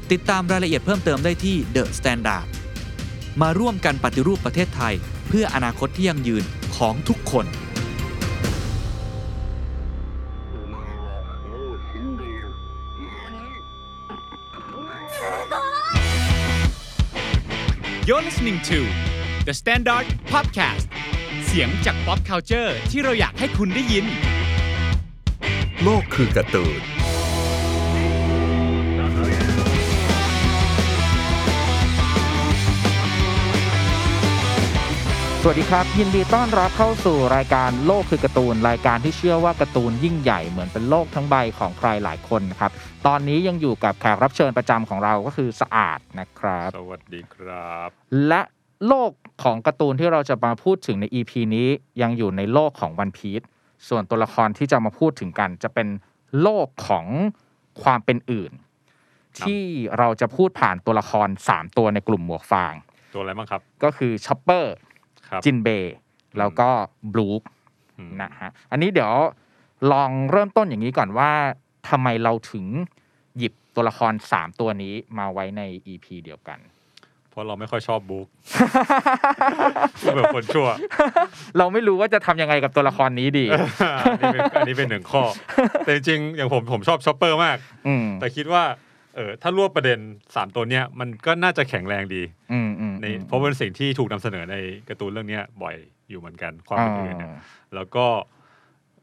ิ ดตามรายละเอียดเพิ่มเติมได้ที่ The Standard มาร่วมกันปฏิรูปประเทศไทย เพื่ออนาคตที่ยั่งยืนของทุกคน You're listening to The Standard Podcast เสียงจาก pop culture ที่เราอยากให้คุณได้ยิน โลกคือการ์ตูน สวัสดีครับ ยินดีต้อนรับเข้าสู่รายการโลกคือการ์ตูน รายการที่เชื่อว่าการ์ตูนยิ่งใหญ่เหมือนเป็นโลกทั้งใบของใครหลายคนนะครับ ตอนนี้ยังอยู่กับแขกรับเชิญประจำของเราก็คือสะอาดนะครับ สวัสดีครับ และโลกของการ์ตูนที่เราจะมาพูดถึงใน EP นี้ยังอยู่ในโลกของวันพีซส่วนตัวละครที่จะมาพูดถึงกัน จะเป็นโลกของความเป็นอื่นครับที่เราจะพูดผ่านตัวละคร 3 ตัวในกลุ่มหมวกฟาง ตัวอะไรบ้างครับ ก็คือช็อปเปอร์ครับ จินเบย์แล้วก็บรูคอืมนะฮะอันนี้เดี๋ยวลองเริ่มต้นอย่างนี้ก่อนว่าทำไมเราถึงหยิบตัวละคร3ตัวนี้มาไว้ใน EP เดียวกัน เพราะเราไม่ค่อยชอบบรูคแบบคนชั่ว เราไม่รู้ว่าจะทำยังไงกับตัวละครนี้ดี อันนี้เป็นอันนี้เป็นหนึ่งข้อ แต่จริงๆอย่างผมผมชอบช็อปเปอร์มากอืมแต่คิดว่า เออถ้ารวบประเด็นสามตัวเนี้ยมันก็น่าจะแข็งแรงดีอืมอืมในอืมเพราะเป็นสิ่งที่ถูกนำเสนอในการ์ตูนเรื่องเนี้ยบ่อยอยู่เหมือนกันความเป็นอื่นเนี่ยอ่าแล้วก็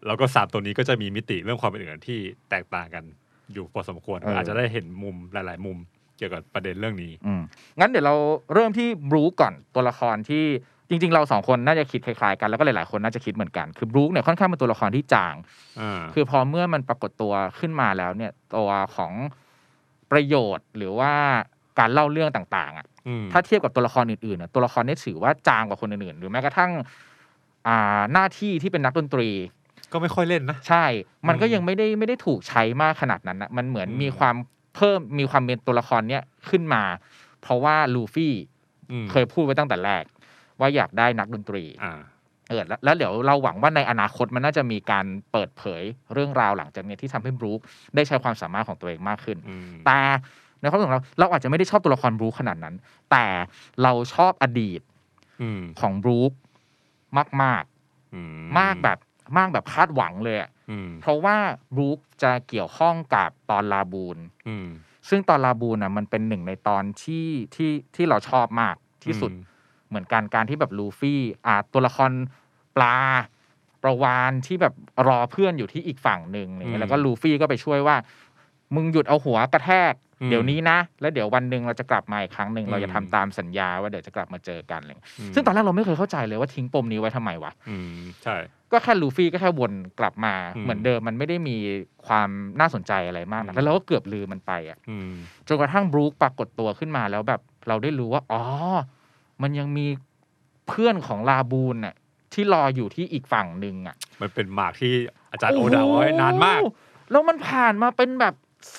แล้วก็สามตัวนี้ก็จะมีมิติเรื่องความเป็นอื่นที่แตกต่างกันอยู่พอสมควรอาจจะได้เห็นมุมหลาย ๆ มุมเกี่ยวกับประเด็นเรื่องนี้อืมงั้นเดี๋ยวเราเริ่มที่บรูคก่อนตัวละครที่จริง ๆ เราสองคนน่าจะคิดคล้ายๆกันแล้วก็หลายๆคนน่าจะคิดเหมือนกัน คือบรูคเนี่ยค่อนข้างเป็นตัวละครที่จางอ่าคือพอเมื่อมันปรากฏตัวขึ้นมาแล้วเนี่ยตัวของ ประโยชน์หรือว่าการเล่าเรื่องต่างๆอะอืมถ้าเทียบกับตัวละครอื่นๆน่ะตัวละครนี้ถือว่าจางกว่าคนอื่นๆ หรือแม้กระทั่งอ่าหน้าที่ที่เป็นนักดนตรี ก็ไม่ค่อยเล่นนะ ใช่ มันก็อืมยังไม่ได้ไม่ได้ถูกใช้มากขนาดนั้นนะมันเหมือนอืมมีความเพิ่มมีความเป็นตัวละครเนี้ยขึ้นมา เพราะว่าลูฟี่อืมเคยพูดไว้ตั้งแต่แรก ว่าอยากได้นักดนตรีอ่า เออแล้วแล้วเดี๋ยวเราหวังว่าในอนาคตมันน่าจะมีการเปิดเผยเรื่องราวหลังจากเนี้ยที่ทำให้บรูคได้ใช้ความสามารถของตัวเองมากขึ้นอืมแต่ในความรู้สึกของเราเราอาจจะไม่ได้ชอบตัวละครบรูคขนาดนั้น แต่เราชอบอดีตอืมของบรูคมากอืๆมากแบบมากแบบคาดหวังเลยอะอืมเพราะว่าบรูคจะเกี่ยวข้องกับตอนลาบูนอืมซึ่งตอนลาบูนอะมันเป็นหนึ่งในตอนที่ที่ที่เราชอบมากที่สุดอืม เหมือนกันการที่แบบลูฟี่อ่าตัวละครปลาประวานที่แบบรอเพื่อนอยู่ที่อีกฝั่งหนึ่งอะไรเงี้ยแล้วก็ลูฟี่ก็ไปช่วยว่า มึงหยุดเอาหัวกระแทกอืมเดี๋ยวนี้นะ แล้วเดี๋ยววันหนึ่งเราจะกลับมาอีกครั้งหนึ่งอืมเราจะทำตามสัญญาว่าเดี๋ยวจะกลับมาเจอกันอะไรอย่างเลยมซึ่งตอนแรกเราไม่เคยเข้าใจเลยว่าทิ้งปมนี้ไว้ทำไมวะอืมใช่ ก็แค่ลูฟี่ก็แค่วนกลับมาอืมเหมือนเดิมมันไม่ได้มีความน่าสนใจอะไรมากนักอืมแล้วเราก็เกือบลืมมันไปอะอืมจนกระทั่งบรูคปรากฏตัวขึ้นมาแล้วแบบเราได้รู้ว่าอ๋อ มันยังมีเพื่อนของลาบูนน่ะที่รออยู่ที่อีกฝั่งหนึ่งอะ มันเป็นหมากที่อาจารย์โอดาเอาไว้นานมากโอ้โหแล้วมันผ่านมาเป็นแบบ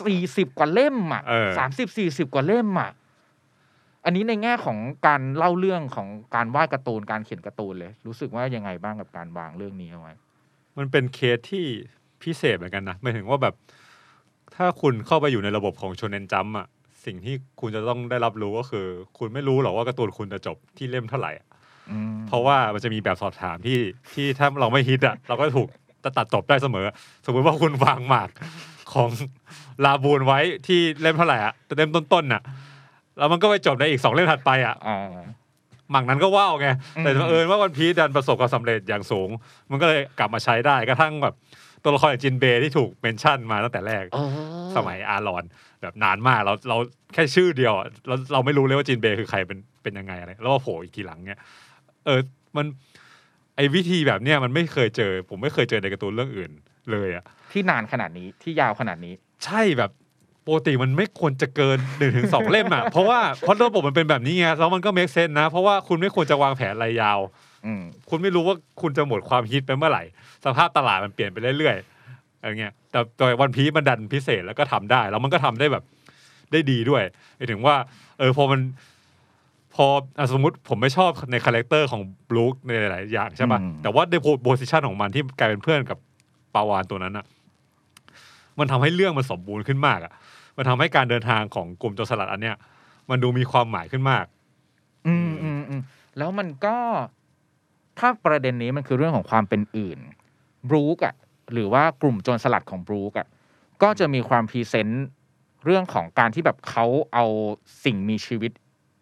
สี่สิบกว่าเล่มอะเออสามสิบสี่สิบกว่าเล่มอะ อันนี้ในแง่ของการเล่าเรื่องของการวาดการ์ตูนการเขียนการ์ตูนเลย รู้สึกว่ายังไงบ้างกับการวางเรื่องนี้เอาไว้ มันเป็นเคสที่พิเศษเหมือนกันนะหมายถึงว่าแบบ ถ้าคุณเข้าไปอยู่ในระบบของชนเนนจัมอะ สิ่งที่คุณจะต้องได้รับรู้ก็คือ คุณไม่รู้หรอกว่าการ์ตูนคุณจะจบที่เล่มเท่าไหร่อะอืมเพราะว่ามันจะมีแบบสอบถามที่ที่ถ้าเราไม่ฮิตอะเราก็ถูกตัดจบได้เสมอ สมมติว่าคุณวางหมากของลาบูนไว้ที่เล่มเท่าไหร่อะเล่มต้นๆน่ะ แล้วมันก็ไปจบในอีกสองเล่มถัดไปอะอ่าหมักนั้นก็ว้าวไงอืมแต่บังเอิญว่าวันพีชดันประสบความสำเร็จอย่างสูง มันก็เลยกลับมาใช้ได้กระทั่งแบบ ตัวละครอย่างจินเบย์ที่ถูกเมนชั่นมาตั้งแต่แรกเออสมัยอารอนแบบนานมากเราเราแค่ชื่อเดียวอะเราเราไม่รู้เลยว่าจินเบย์คือใครเป็นเป็นยังไงอะไรแล้วว่าโผล่อีกทีหลังเนี่ยเออมันไอ้วิธีแบบเนี้ยมันไม่เคยเจอ ผมไม่เคยเจอในการ์ตูนเรื่องอื่นเลยอะที่นานขนาดนี้ที่ยาวขนาดนี้ ใช่แบบปกติมันไม่ควรจะเกินหนึ่งถึงสองเล่มอะเพราะว่าเพราะระบบมันเป็นแบบนี้ไงแล้วมันก็เมคเซนนะ เพราะว่าคุณไม่ควรจะวางแผนรายยาวอืม คุณไม่รู้ว่าคุณจะหมดความฮิตไปเมื่อไหร่ สภาพตลาดมันเปลี่ยนไปเรื่อยๆอะไรเงี้ยแต่แต่วันพีมันดันพิเศษแล้วก็ทำได้ แล้วมันก็ทำได้แบบได้ดีด้วยหมายถึงว่า เออพอมันพออะสมมติผมไม่ชอบใน character ของบรูคในหลาย ๆ อย่างใช่ปะอืมแต่ว่าใน position ของมันที่กลายเป็นเพื่อนกับปลาวาฬตัวนั้นอะมันทำให้เรื่องมันสมบูรณ์ขึ้นมากอะมันทำให้การเดินทางของกลุ่มโจรสลัดอันเนี้ยมันดูมีความหมายขึ้นมาก อืมอืมอืมแล้วมันก็ ถ้าประเด็นนี้มันคือเรื่องของความเป็นอื่นบรูคอะหรือว่ากลุ่มโจรสลัดของบรูคอะก็จะมีความ present เรื่องของการที่แบบเขาเอาสิ่งมีชีวิต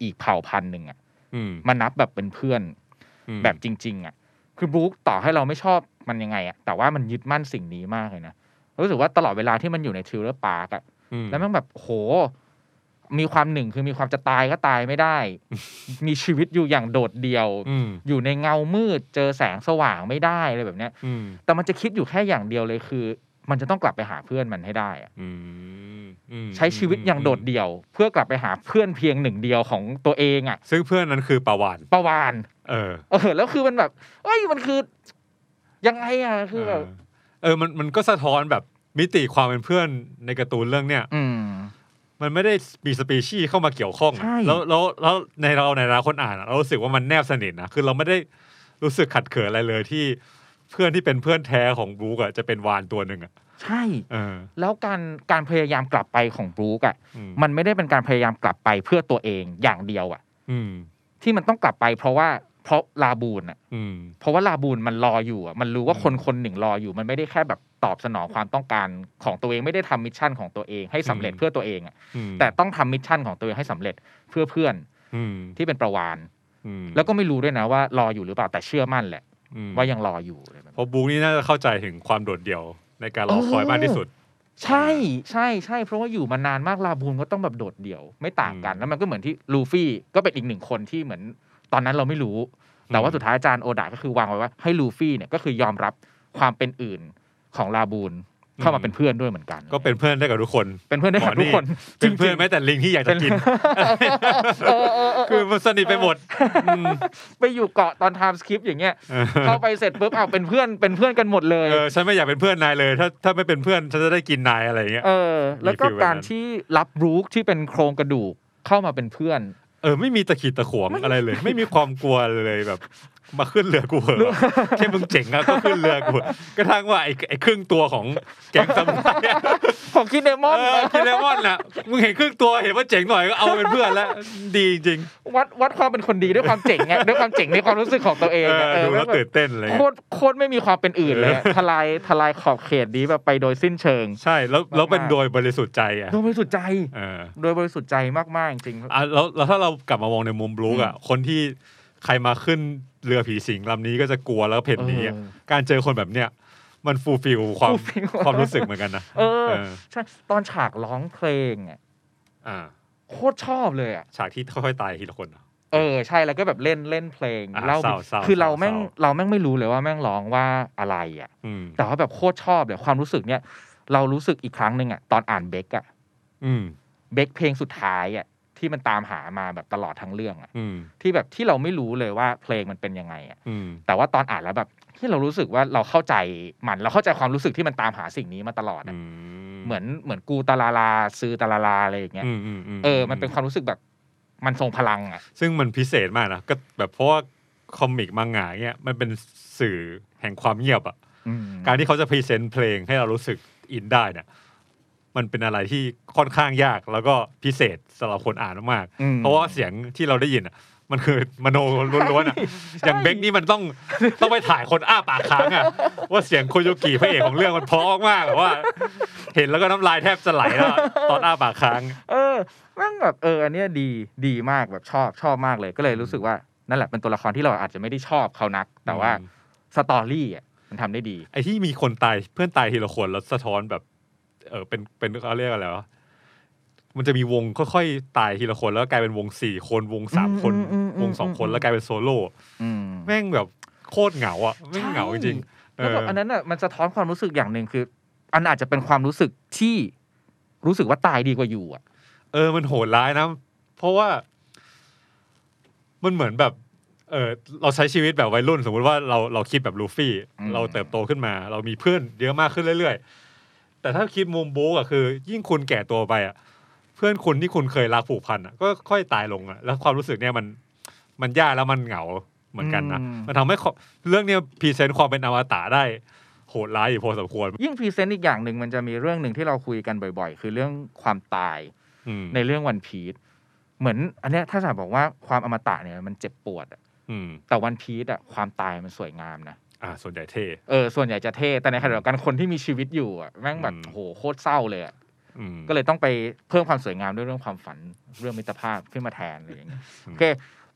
อีกเผ่าพันธุ์หนึ่งอะอืมมานับแบบเป็นเพื่อนอืมแบบจริง ๆอะคือบรูคต่อให้เราไม่ชอบมันยังไงอะแต่ว่ามันยึดมั่นสิ่งนี้มากเลยนะรู้สึกว่าตลอดเวลาที่มันอยู่ในทริลเลอร์บาร์คอะอืมแล้วมันแบบโห มีความหนึ่งคือมีความจะตายก็ตายไม่ได้ มีชีวิตอยู่อย่างโดดเดี่ยวอืมอยู่ในเงามืดเจอแสงสว่างไม่ได้อะไรแบบเนี้ยอืมแต่มันจะคิดอยู่แค่อย่างเดียวเลยคือ มันจะต้องกลับไปหาเพื่อนมันให้ได้อะอืมอืมใช้ชีวิตอย่างโดดเดี่ยว เพื่อกลับไปหาเพื่อนเพียงหนึ่งเดียวของตัวเองอะ ซึ่งเพื่อนนั้นคือปาวานประวานเออ เออ แล้วคือมันแบบเอ้ยมันคือยังไงอะคือแบบเออเออมันมันก็สะท้อนแบบมิติความเป็นเพื่อนในการ์ตูนเรื่องเนี้ยอื มมันไม่ได้มีสปีชีส์เข้ามาเกี่ยวข้องอะใช่ แล้วแล้วแล้วในเราในเราคนอ่านอะเรารู้สึกว่ามันแนบสนิทนะคือเราไม่ได้รู้สึกขัดเขินอะไรเลยที่เพื่อนที่เป็นเพื่อนแท้ของบรูคอะจะเป็นวาฬตัวหนึ่งอะใช่ เออแล้วการการพยายามกลับไปของบรูคอะอืมมันไม่ได้เป็นการพยายามกลับไปเพื่อตัวเองอย่างเดียวอะอืมที่มันต้องกลับไปเพราะว่าเพราะลาบูนอะอืม เพราะว่าลาบูนมันรออยู่อะมันรู้ว่าอืมคนคนหนึ่งรออยู่ มันไม่ได้แค่แบบ ตอบสนองความต้องการของตัวเองไม่ได้ทำ mission ของตัวเองให้สำเร็จเพื่อตัวเองอะอืมแต่ต้องทำ mission ของตัวเองให้สำเร็จเพื่อเพื่อนอืมที่เป็นประวานอืมแล้วก็ไม่รู้ด้วยนะว่ารออยู่หรือเปล่าแต่เชื่อมั่นแหละอืมว่ายังรออยู่อะไรแบบเพราะบรูคนี่น่าจะเข้าใจถึงความโดดเดี่ยวในการรอคอยมากที่สุด ใช่ใช่ใช่เพราะว่าอยู่มานานมากลาบูนก็ต้องแบบโดดเดี่ยวไม่ต่างกันอืมแล้วมันก็เหมือนที่ลูฟี่ก็เป็นอีกหนึ่งคนที่เหมือน ตอนนั้นเราไม่รู้ แต่ว่าอืมสุดท้ายอาจารย์โอดาก็คือวางไว้ว่าให้ลูฟี่เนี่ยก็คือยอมรับความเป็นอื่น ของลาบูนเข้ามาเป็นเพื่อนด้วยเหมือนกัน ก็เป็นเพื่อนได้กับทุกคน เป็นเพื่อนได้กับทุกคนเป็นเพื่อนจริงๆแม้แต่ลิงที่อยากจะกินเออเออเออคือมันสนิทไปหมดอืมไปอยู่เกาะตอน time skip อย่างเงี้ยเออเข้าไปเสร็จปุ๊บอ้าวเป็นเพื่อนเป็นเพื่อนกันหมดเลย เออฉันไม่อยากเป็นเพื่อนนายเลย ถ้าถ้าไม่เป็นเพื่อนฉันจะได้กินนายอะไรอย่างเงี้ย เออ แล้วก็มี feel แบบนั้นการที่รับบรูคที่เป็นโครงกระดูกเข้ามาเป็นเพื่อน เออไม่มีตะขิดตะขวงอะไรเลย ไม่มีความกลัวเลยแบบ มาขึ้นเรือกูเหอะแค่มึงเจ๋งอะก็ขึ้นเรือกูกระทั่งว่าไอ้ไอ้ครึ่งตัวของแก๊งซัมไไรอะของคิดเดมอนเออคิดเลมอนน่ะมึงเห็นครึ่งตัวเห็นว่าเจ๋งหน่อยก็เอาเป็นเพื่อนแล้วดีจริงวัดวัดความเป็นคนดีด้วยความเจ๋งไงด้วยความเจ๋งในความรู้สึกของตัวเอๆงเออะอเออดูแล้วแบบตื่นเต้นอะไรโคเงี้ยตรโคตรไม่มีความเป็นอื่นเลยอะทลายทลายขอบเขตนี้แบบไปโดยสิ้นเชิง ใช่แล้วแล้วเป็นมากๆโดยบริสุทธิ์ใจอะโดยบริสุทธิ์ใจเออโดยบริสุทธิ์ใจมากๆจริงๆอะแล้วแล้วถ้าเรากลับมามองในมุมบลูกอะคนที่ใครมาขึ้น เรือผีสิงลำนี้ก็จะกลัวแล้วเพ่นหนีอะเออการเจอคนแบบเนี้ยมันฟูลฟิลความ fulfill ความรู้สึกเหมือนกันนะเออเออใช่ตอนฉากร้องเพลงอะอ่า โคตรชอบเลยอะฉากที่ค่อยๆตายทีละคนเหรอ เออใช่แล้วก็แบบเล่นเล่นเพลงอ่าเล่าเศร้าเศร้าคือเราแม่งเศร้า เราแม่งไม่รู้เลยว่าแม่งร้องว่าอะไรอะ อืม แต่ว่าแบบโคตรชอบเลยความรู้สึกเนี้ยเรารู้สึกอีกครั้งหนึ่งอะตอนอ่านเบกอะอืม เบกเพลงสุดท้ายอะ ที่มันตามหามาแบบตลอดทั้งเรื่องอะอืมที่แบบที่เราไม่รู้เลยว่าเพลงมันเป็นยังไงอะอืมแต่ว่าตอนอ่านแล้วแบบที่เรารู้สึกว่าเราเข้าใจมันเราเข้าใจความรู้สึกที่มันตามหาสิ่งนี้มาตลอดอือะมเหมือนเหมือนกูตาลาลาซื้อตาลาลาอะไรอย่างเงี้ยอืมอืมมเออ มันเป็นความรู้สึกแบบมันทรงพลังอะซึ่งมันพิเศษมากนะก็แบบเพราะว่า comic มังงะเงี้ยมันเป็นสื่อแห่งความเงียบอะอืมการที่เขาจะ present เพลงให้เรารู้สึกอินได้เนี่ย มันเป็นอะไรที่ค่อนข้างยากแล้วก็พิเศษสำหรับคนอ่านมากๆอืมเพราะว่าเสียงที่เราได้ยินอะมันคือมโนล้วนๆอะอย่างเบคนี่มันต้องต้องไปถ่ายคนอ้าปากค้างอะว่าเสียงโคโยกิพระเอกของเรื่องมันเพราะมากๆแบบว่า เห็นแล้วก็น้ำลายแทบจะไหลแล้วอะตอนอ้าปากค้าง เออแม่งแบบเอออันเนี้ยดีดีมากแบบชอบชอบมากเลยก็เลยรู้สึกว่านั่นแหละเป็นตัวละครที่เราอาจจะไม่ได้ชอบเขานัก แต่ว่าอืมสตอรี่อะมันทำได้ดี ไอ้ที่มีคนตายเพื่อนตายทีละคนแล้วสะท้อนแบบ เออเป็นเป็นเขาเรียกอะไรวะมันจะมีวงค่อยๆตายทีละคนแล้วกลายเป็นวงสี่คนวงสามคนอืมอืมอืมวงสองคนอืมแล้วกลายเป็นโซโล่อืมแม่งแบบโคตรเหงาอะแม่งเหงาจริงๆเอแล้วอแบบอันนั้นอะมันสะท้อนความรู้สึกอย่างหนึ่งคือ อันอาจจะเป็นความรู้สึกที่รู้สึกว่าตายดีกว่าอยู่ อะ เออมันโหดร้ายนะ เพราะว่า มันเหมือนแบบ เออเราใช้ชีวิตแบบวัยรุ่น สมมุติว่าเราเราคิดแบบลูฟี่อืมเราเติบโตขึ้นมา เรามีเพื่อนเยอะมากขึ้นเรื่อยๆ แต่ถ้าคิดมุมบรูคอะคือ ยิ่งคุณแก่ตัวไปอะเพื่อนคุณที่คุณเคยรักผูกพันอะก็ค่อยตายลงอะแล้วความรู้สึกเนี่ยมันมันยากแล้วมันเหงาเหมือนกันนะมันทำให้ข้อเรื่องเนี้ย present ความเป็นอมตะได้โหดร้ายอยู่พอสมควร ยิ่งพรีเซนต์อีกอย่างหนึ่งมันจะมีเรื่องหนึ่งที่เราคุยกันบ่อย ๆ คือเรื่องความตายอืมในเรื่องวันพี e เหมือน อันเนี้ยถ้าจะบอกว่าความอมตะเนี่ยมันเจ็บปวดอะอืมแต่วันพี e อะความตายมันสวยงามนะ อ่าส่วนใหญ่เท่เออส่วนใหญ่จะเท่แต่ในขณะเดียวกันคนที่มีชีวิตอยู่อะแม่งแบบอืมโหโคตรเศร้าเลยอะอืมก็เลยต้องไปเพิ่มความสวยงามด้วยเรื่องความฝันเรื่องมิตรภาพขึ้นมาแทนอะไรอย่างเงี้ยอืมโอเค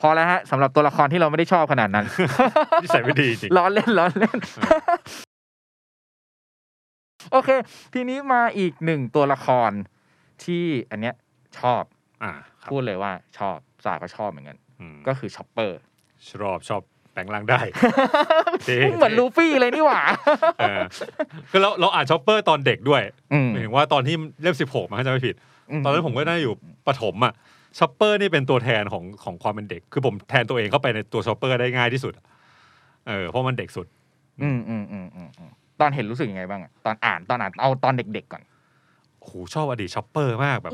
พอแล้วฮะสำหรับตัวละครที่เราไม่ได้ชอบขนาดนั้นนิสัยไม่ดีจริงล้อเล่นล้อเล่นโอเค ทีนี้มาอีกหนึ่งตัวละครที่อันเนี้ยชอบ อ่าครับพูดเลยว่าชอบสาก็ชอบเหมือนกันอืมก็คือชอปเปอร์ชอบชอบ แปลงร่างได้เท่เหมือนลูฟี่เลยนี่หว่าเออคือเราเราอ่านชอปเปอร์ตอนเด็กด้วยอืมหมายถึงว่าตอนที่เล่มสิบหกถ้าจำไม่ผิด ตอนนั้นผมก็น่าอยู่ประถมอะชอปเปอร์นี่เป็นตัวแทนของของความเป็นเด็ก คือผมแทนตัวเองเข้าไปในตัวชอปเปอร์ได้ง่ายที่สุด เออเพราะมันเด็กสุด อืมอืมอืมอืมอืมตอนเห็นรู้สึกยังไงบ้างอะตอนอ่านตอนอ่านเอาตอนเด็กๆก่อนโอ้โหชอบอดีตชอปเปอร์มากแบบ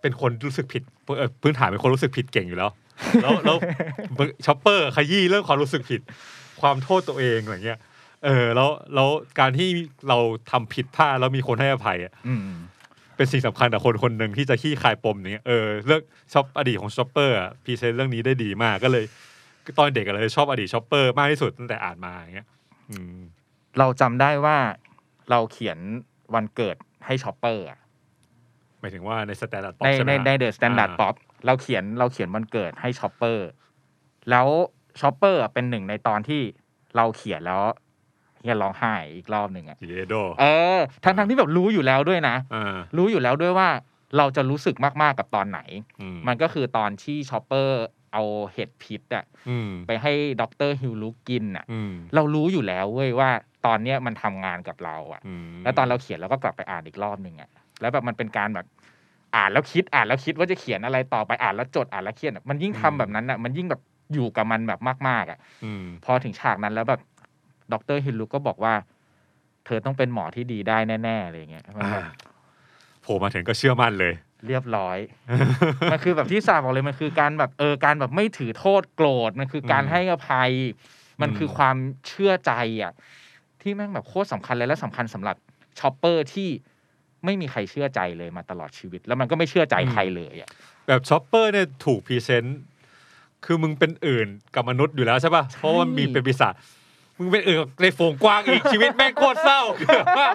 เป็นคนรู้สึกผิดเออพื้นฐานเป็นคนรู้สึกผิดเก่งอยู่แล้ว แล้วแล้วชอปเปอร์ขยี้เรื่องความรู้สึกผิด ความโทษตัวเองอะไรเงี้ยเออแล้วแล้วการที่เราทำผิดพลาดแล้วมีคนให้อภัยอะอืมเป็นสิ่งสำคัญกับคนคนหนึ่งที่จะคลี่คลายปมอย่างเนี้ยเออเรื่องชอบอดีตของชอปเปอร์อะ present เรื่องนี้ได้ดีมากก็เลย ตอนเด็กก็เลยชอบอดีตชอปเปอร์มากที่สุดตั้งแต่อ่านมาอย่างเงี้ยอืมเราจำได้ว่าเราเขียนวันเกิดให้ชอปเปอร์อะหมายถึงว่าใน Standard Pop ใช่ไหมในใน The Standard Pop เราเขียนเราเขียนวันเกิดให้ชอปเปอร์แล้วชอปเปอร์เป็นหนึ่งในตอนที่เราเขียนแล้วเหี้ยร้องไห้อีกรอบหนึ่งอะเยดโด้เออทั้งทั้งที่แบบรู้อยู่แล้วด้วยนะอ่ารู้อยู่แล้วด้วยว่าเราจะรู้สึกมาก ๆ กับตอนไหนอืมมันก็คือตอนที่ชอปเปอร์เอาเห็ดพิษอะอืมไปให้ด็อกเตอร์ฮิลลุกกินอะอืมเรารู้อยู่แล้วเว้ยว่าตอนเนี้ยมันทำงานกับเราอะอืมแล้วตอนเราเขียนเราก็กลับไปอ่านอีกรอบหนึ่งอะแล้วแบบมันเป็นการแบบ อ่านแล้วคิดอ่านแล้วคิดว่าจะเขียนอะไรต่อไปอ่านแล้วจดอ่านแล้วเขียนอะมันยิ่งทำแบบนั้นอะมันยิ่งแบบอยู่กับมันแบบมาก ๆอะอืมพอถึงฉากนั้นแล้วแบบด็อกเตอร์ฮิลลุกก็บอกว่า เธอต้องเป็นหมอที่ดีได้แน่ๆอะไรอย่างเงี้ยมันแบบโผล่มาถึงก็เชื่อมั่นเลย เรียบร้อย มันคือแบบที่สาบอกเลยมันคือการแบบเออการแบบไม่ถือโทษโกรธมันคือการอืมให้อภัย มันคือมความเชื่อใจอะที่แม่งแบบโคตรสำคัญเลยและสำคัญสำหรับชอปเปอร์ที่ ไม่มีใครเชื่อใจเลยมาตลอดชีวิต แล้วมันก็ไม่เชื่อใจใครเลยอะแบบชอปเปอร์เนี่ยถูก present คือมึงเป็นอื่นกับมนุษย์อยู่แล้วใช่ป่ะเพราะว่ามันมีเป็นปีศาจมึงเป็นอื่นกับในฝูงกวางอีกชีวิตแม่งโคตรเศร้าคือว่า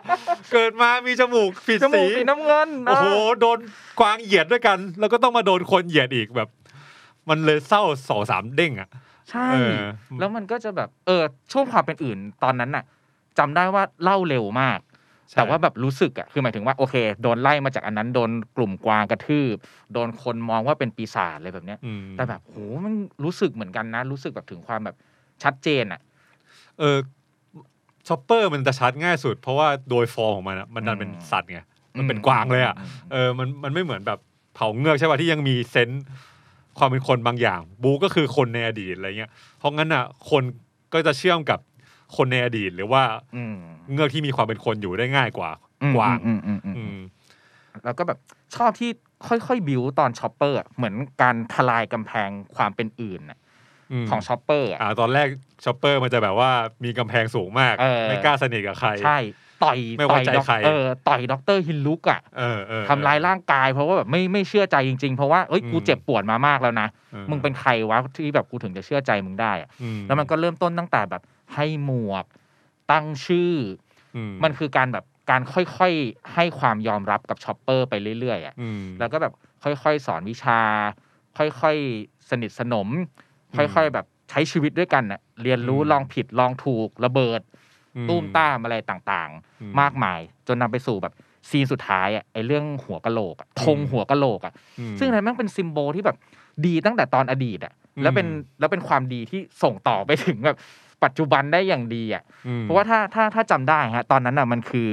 เกิดมามีจมูกผิดจมูสีกสีน้ำเงินโอ้โหะโดนกวางเหยียดด้วยกัน แล้วก็ต้องมาโดนคนเหยียดอีกแบบ มันเลยเศร้าสองสามเด้งอะใช่เออแล้วมันก็จะแบบ เออช่วงความเป็นอื่นตอนนั้นน่ะจำได้ว่าเล่าเร็วมากใช่ แต่ว่าแบบรู้สึกอะคือหมายถึงว่าโอเค โดนไล่มาจากอันนั้นโดนกลุ่มกวางกระทืบ โดนคนมองว่าเป็นปีศาจอะไรแบบเนี้ยอืมแต่แบบโหมันรู้สึกเหมือนกันนะ รู้สึกแบบถึงความแบบชัดเจนอะเออชอปเปอร์มันจะชัดง่ายสุด เพราะว่าโดยฟอร์มของมันอะมันดันเป็นอืมสัตว์ไงมันเป็นกวางเลยอะมเออมันมันไม่เหมือนแบบเผ่าเงือกใช่ป่ะที่ยังมี sense ความเป็นคนบางอย่าง บรูคก็คือคนในอดีตอะไรเงี้ยเพราะงั้นอะคนก็จะเชื่อมกับ คนในอดีต หรือว่าอืมเงือกที่มีความเป็นคนอยู่ได้ง่ายกว่าอืมกวางอืมอืมอืมอืมแล้วก็แบบชอบที่ค่อยๆบิวตอนช็อปเปอร์อะเหมือนการทลายกำแพงความเป็นอื่นน่ะมของช็อปเปอร์อะอ่าตอนแรกชอปเปอร์มันจะแบบว่ามีกำแพงสูงมากเออไม่กล้าสนิทกับใคร ใช่ ต่อยไม่ไว้ต่อยใจด็อกใครเออต่อยด็อกเตอร์ฮิลลุกอะเออเออทำร้ายร่างกายเพราะว่าแบบไม่ไม่เชื่อใจจริงๆ เพราะว่าเอ้ยกูอืมเจ็บปวดมามากแล้วนะออมึงเป็นใครวะที่แบบกูถึงจะเชื่อใจมึงได้อะอืแล้วมันก็เริ่มต้นตั้งแต่แบบ ให้หมวก ตั้งชื่ออือมันคือการแบบการค่อยๆให้ความยอมรับกับช็อปเปอร์ไปเรื่อยๆอะอืมแล้วก็แบบค่อยๆสอนวิชา ค่อยๆสนิทสนมอืมค่อยๆแบบใช้ชีวิตด้วยกันน่ะเรียนรู้อืมลองผิดลองถูกระเบิดอืตูมตามอะไรต่างอืๆมากมาย จนนำไปสู่แบบ scene สุดท้ายอะไอ้เรื่องหัวกะโหลกอะธงอืมหัวกะโหลกอะอืมซึ่งอะไรแมันเป็น symbol ที่แบบดีตั้งแต่ตอนอดีตอะแล้วเป็นอืมแล้วเป็นความดีที่ส่งต่อไปถึงแบบ ปัจจุบันได้อย่างดีอะอืมเพราะว่าถ้าถ้าถ้าจำได้ฮะตอนนั้นอะมันคือ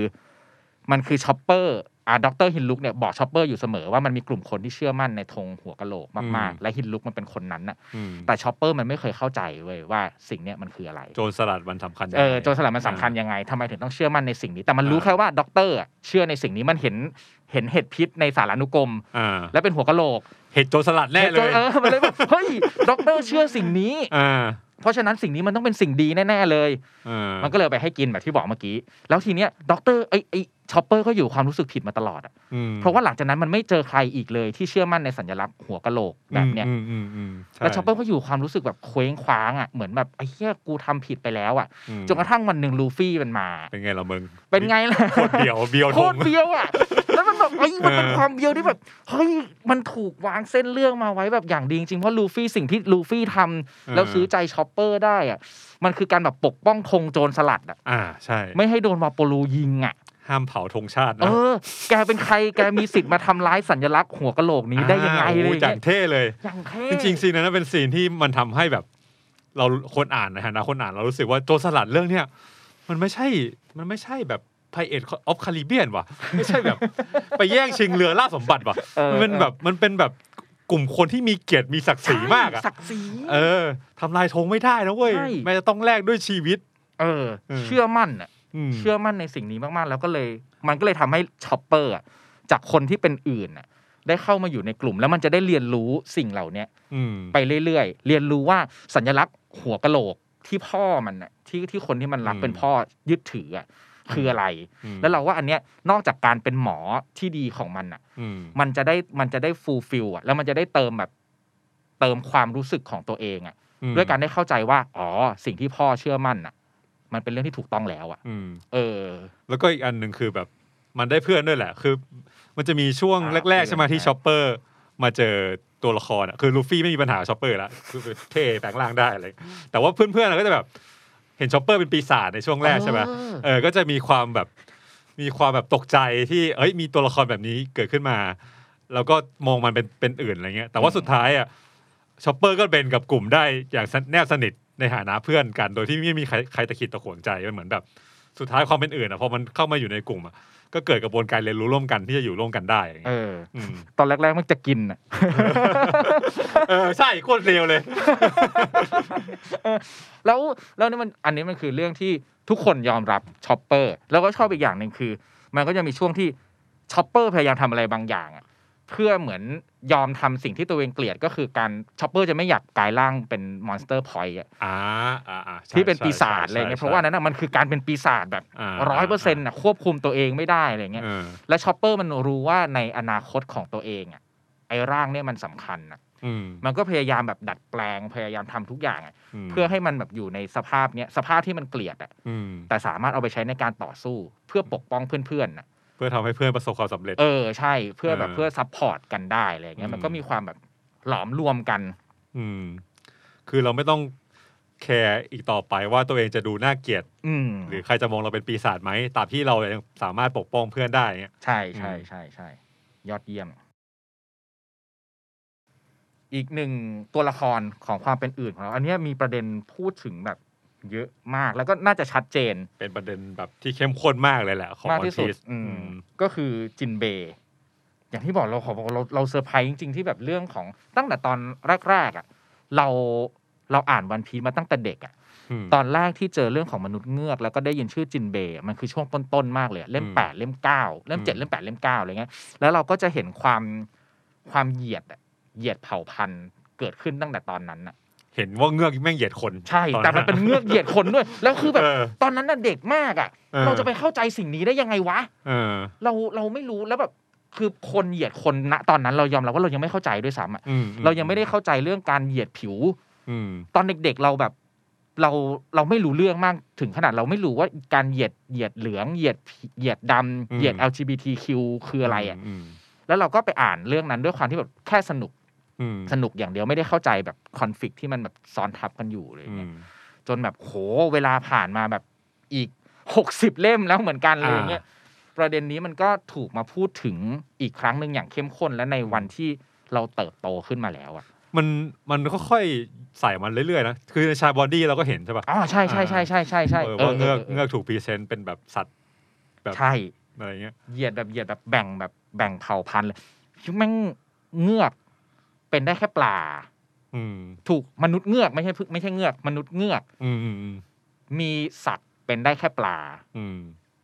มันคือช็อปเปอร์อ่าดร.ฮิลลุกเนี่ยบอกช็อปเปอร์อยู่เสมอว่ามันมีกลุ่มคนที่เชื่อมั่นในธงหัวกะโหลกมากอืมๆและฮิลลุกมันเป็นคนนั้นน่ะอืมแต่ช็อปเปอร์มันไม่เคยเข้าใจเว้ยว่าสิ่งเนี้ยมันคืออะไร โจรสลัดมันสำคัญยังไงอโจรสลัดมันสำคัญยังไงทำไมถึงต้องเชื่อมั่นในสิ่งนี้ แต่มันรู้อ่าแค่ว่าด็อกเตอร์อะเชื่อในสิ่งนี้มันเห็นเห็นเห็ดพิษในสารานุกรมอ่าและเป็นหัวกะโหลก เห็ดโจรสลัดแน่เลจนยเออมันเลยแบบเฮ้ยด็อกเตอร์เชื่อสิ่งนี้อ่า เพราะฉะนั้นสิ่งนี้มันต้องเป็นสิ่งดีแน่ๆเลยอ่ามันก็เลยเอาไปให้กินแบบที่บอกเมื่อกี้ แล้วทีเนี้ยด็อกเตอร์ไอไอ ช็อปเปอร์ก็อยู่ความรู้สึกผิดมาตลอดอะอืมเพราะว่าหลังจากนั้นมันไม่เจอใครอีกเลยที่เชื่อมั่นในสัญลักษณ์หัวกะโหลกแบบเนี้ยอืมอืมอืมใแล้วช็อปเปอร์ก็อยู่ความรู้สึกแบบเคว้งคว้างอะเหมือนแบบไอ้เหี้ยกูทำผิดไปแล้วอะอืมจนกระทั่งวันหนึ่งลูฟี่มันมา เป็นไงล่ะมึงเป็นไงล่ะโคตรเดียวเบียวโคทตรเบียวอะแล้วมันแบบเอ้ยมันเป็นเออความเบียวที่แบบเฮ้ยมันถูกวางเส้นเรื่องมาไว้แบบอย่างดีจริงๆเพราะลูฟี่สิ่งที่ลูฟี่ทำแล้วซื้อใจช็อปเปอร์ได้อะมันคือการแบบปกป้องธงโจรสลัดอะอ่าใช่ ไม่ให้โดนวาโปลยิงอะ ห้ามเผาธงชาติเอนะอแกเป็นใครแกมีสิทธิ์มาทำร้ายสัญลักษณ์หัวกะโหลกนี้ได้ยังไงอ่าเลโอ้ยจังเท่เลยอย่างเท่จริงๆซีนนั้นเป็นซีนที่มันทำให้แบบ เราคนอ่านนะฮะนะคนอ่านเรารู้สึกว่าโจรสลัดเรื่องเนี้ยมันไม่ใช่มันไม่ใช่แบบ Pirates of Caribbean ว่ะไม่ใช่แบบ ไปแย่งชิงเรือล่าสมบัติว่ะเออมันเป็นแบบมันเป็นแบบกลุ่มคนที่มีเกียรติมีศักดิ์ศรีมากอะศักดิ์ศรีเออทำลายธงไม่ได้นะเว้ยใช่แม้จะต้องแลกด้วยชีวิต เออเออเชื่อมั่นอะม เชื่อมั่นในสิ่งนี้มากๆ แล้วก็เลย มันก็เลยทำให้ช็อปเปอร์อะจากคนที่เป็นอื่นน่ะได้เข้ามาอยู่ในกลุ่ม แล้วมันจะได้เรียนรู้สิ่งเหล่าเนี้ยอืมไปเรื่อยๆ เรียนรู้ว่าสัญลักษณ์หัวกะโหลกที่พ่อมันน่ะที่ที่คนที่มันรักอืมเป็นพ่อยึดถืออะคืออะไรอืมแล้วเราว่าอันเนี้ยนอกจากการเป็นหมอที่ดีของมันอะอืมมันจะได้มันจะได้ fulfill อะแล้วมันจะได้เติมแบบเติมความรู้สึกของตัวเองอะอืมด้วยการได้เข้าใจว่า อ๋อ สิ่งที่พ่อเชื่อมั่นอะ มันเป็นเรื่องที่ถูกต้องแล้วอะอืมเออ แล้วก็อีกอันหนึ่งคือแบบมันได้เพื่อนด้วยแหละ คือ มันจะมีช่วงอ่าแรกๆใช่ไหมเพื่อนที่ใช่ชอปเปอร์มาเจอตัวละครอะคือลูฟี่ไม่มีปัญหากับชอปเปอร์แล้วคือเท่แปลงร่างได้อะไรแต่ว่าเพื่อนๆอะก็จะแบบ เห็นชอปเปอร์เป็นปีศาจในช่วงแรกใช่ไหมเออเออก็จะมีความแบบมีความแบบตกใจที่เอ้ยมีตัวละครแบบนี้เกิดขึ้นมา แล้วก็มองมันเป็นเป็นอื่นอะไรเงี้ยแต่ว่าสุดท้ายอะชอปเปอร์ก็เป็นกับกลุ่มได้อย่างแนบสนิท ในฐานะเพื่อนกัน โดยที่ไม่มีใครใครตะขิดตะขวงใจมันเหมือนแบบ สุดท้ายความเป็นอื่นอะพอมันเข้ามาอยู่ในกลุ่มอะก็เกิดกระบวนการเรียนรู้ร่วมกันที่จะอยู่ร่วมกันได้อย่างเอเงี้ยอมตอนแรกๆมันจะกินอะเออใช่โคตรเร็วเลย แล้วแล้วนี่มันอันนี้มันคือเรื่องที่ทุกคนยอมรับชอปเปอร์ แล้วก็ชอบอีกอย่างหนึ่งคือ มันก็จะมีช่วงที่ชอปเปอร์พยายามทำอะไรบางอย่างอะ เพื่อเหมือนยอมทำสิ่งที่ตัวเองเกลียดก็คือการชอปเปอร์จะไม่อยากกลายร่างเป็น Monster Point อ่าอ่าอ่าใช่ที่เป็นใช่ปีศาจใช่อะไรเงี้ยใช่เพราะว่านั้นนะมันคือการเป็นปีศาจแบบอ่าร้อยเปอร์เซ็นต์ควบคุมตัวเองไม่ได้อะไรเงี้ยเออและชอปเปอร์มันรู้ว่าในอนาคตของตัวเองอะไอ้ร่างเนี่ยมันสำคัญนะอืมมันก็พยายามแบบดัดแปลงพยายามทำทุกอย่างอะมเพื่อให้มันแบบอยู่ในสภาพเนี้ยสภาพที่มันเกลียดอะอืมแต่สามารถเอาไปใช้ในการต่อสู้ เพื่อปกป้องเพื่อนๆน่ะเพื่อทำให้เพื่อนประสบความสำเร็จ เออใช่เพื่อแบบเออเพื่อ support กันได้อะไรอย่างเงี้ยอืมมันก็มีความแบบหลอมรวมกัน อืม คือเราไม่ต้องแคร์อีกต่อไปว่าตัวเองจะดูน่าเกลียดอืมหรือใครจะมองเราเป็นปีศาจไหมตราบที่เรายังสามารถปกป้องเพื่อนได้เงี้ยใช่ใช่อืมใช่ใช่ยอดเยี่ยม อีกหนึ่งตัวละครของความเป็นอื่นของเรา อันเนี้ยมีประเด็นพูดถึงแบบ เยอะมากแล้วก็น่าจะชัดเจน เป็นประเด็นแบบที่เข้มข้นมากเลยแหละของมากวันที่สุดพีซอืมอืมก็คือจินเบย์อย่างที่บอกเราขอบอกว่าเราเราเซอร์ไพรส์จริง ๆ ที่แบบเรื่องของตั้งแต่ตอนแรกๆอะเราเราอ่านวันพีซมาตั้งแต่เด็กอะมตอนแรกที่เจอเรื่องของมนุษย์เงือก แล้วก็ได้ยินชื่อจินเบย์มันคือช่วงต้นๆมากเลยอะเล่มอืมแปดเล่มเก้าเล่มเจ็ดอืมเล่มแปดเล่มเก้าอะไรเงี้ยแล้วเราก็จะเห็นความความเหยียดอะเหยียดเผ่าพันธุ์เกิดขึ้นตั้งแต่ตอนนั้นน่ะ เห็นว่าเงือกแม่งเหยียดคนใช่ตอแต่มันเป็นเงือกเหยียดคนด้วย แล้วคือแบบเออตอนนั้นน่ะเด็กมากอะเออเราจะไปเข้าใจสิ่งนี้ได้ยังไงวะเออเราเราไม่รู้แล้วแบบคือคนเหยียดคนณตอนนั้นเรายอมรับว่าเรายังไม่เข้าใจด้วยซ้ำอะอืมเรายังไม่ได้เข้าใจเรื่องการเหยียดผิวอืมตอนเด็กๆเราแบบ เราเราไม่รู้เรื่องมากถึงขนาดเราไม่รู้ว่าการเหยียดเหยียดเหลืองเหยียดเหยียดดำเหยียด LGBTQ คืออะไรอะมแล้วเราก็ไปอ่านเรื่องนั้นด้วยความที่แบบแค่สนุกอืม สนุกอย่างเดียวไม่ได้เข้าใจแบบคอนฟ lict ที่มันแบบซ้อนทับกันอยู่เลยอืเนี่ยมจนแบบโหเวลาผ่านมาแบบอีกหกสิบเล่มแล้วเหมือนกันเลยอ่าเนี่ยประเด็นนี้มันก็ถูกมาพูดถึงอีกครั้งหนึ่งอย่างเข้มข้นและในวันที่เราเติบโตขึ้นมาแล้วอะมันมันค่อยๆใส่มันเรื่อยๆนะ คือในซาบอดี้เราก็เห็นใช่ปะอ๋อใช่ใช่ใช่ใช่ใช่ใช่เออว่าเงือกเออเงือกถูก present เป็นแบบสัตว์แบบใช่อะไรเงี้ยเหยียดแบบเหยียดแบบแบ่งแบบแบ่งเผ่าพันธุ์เลยแม่งเงือก เป็นได้แค่ปลาอืมถูกมนุษย์เงือกไม่ใช่พึ่งไม่ใช่เงือก มนุษย์เงือกอืมอืมอืมมีสัตว์เป็นได้แค่ปลาอืม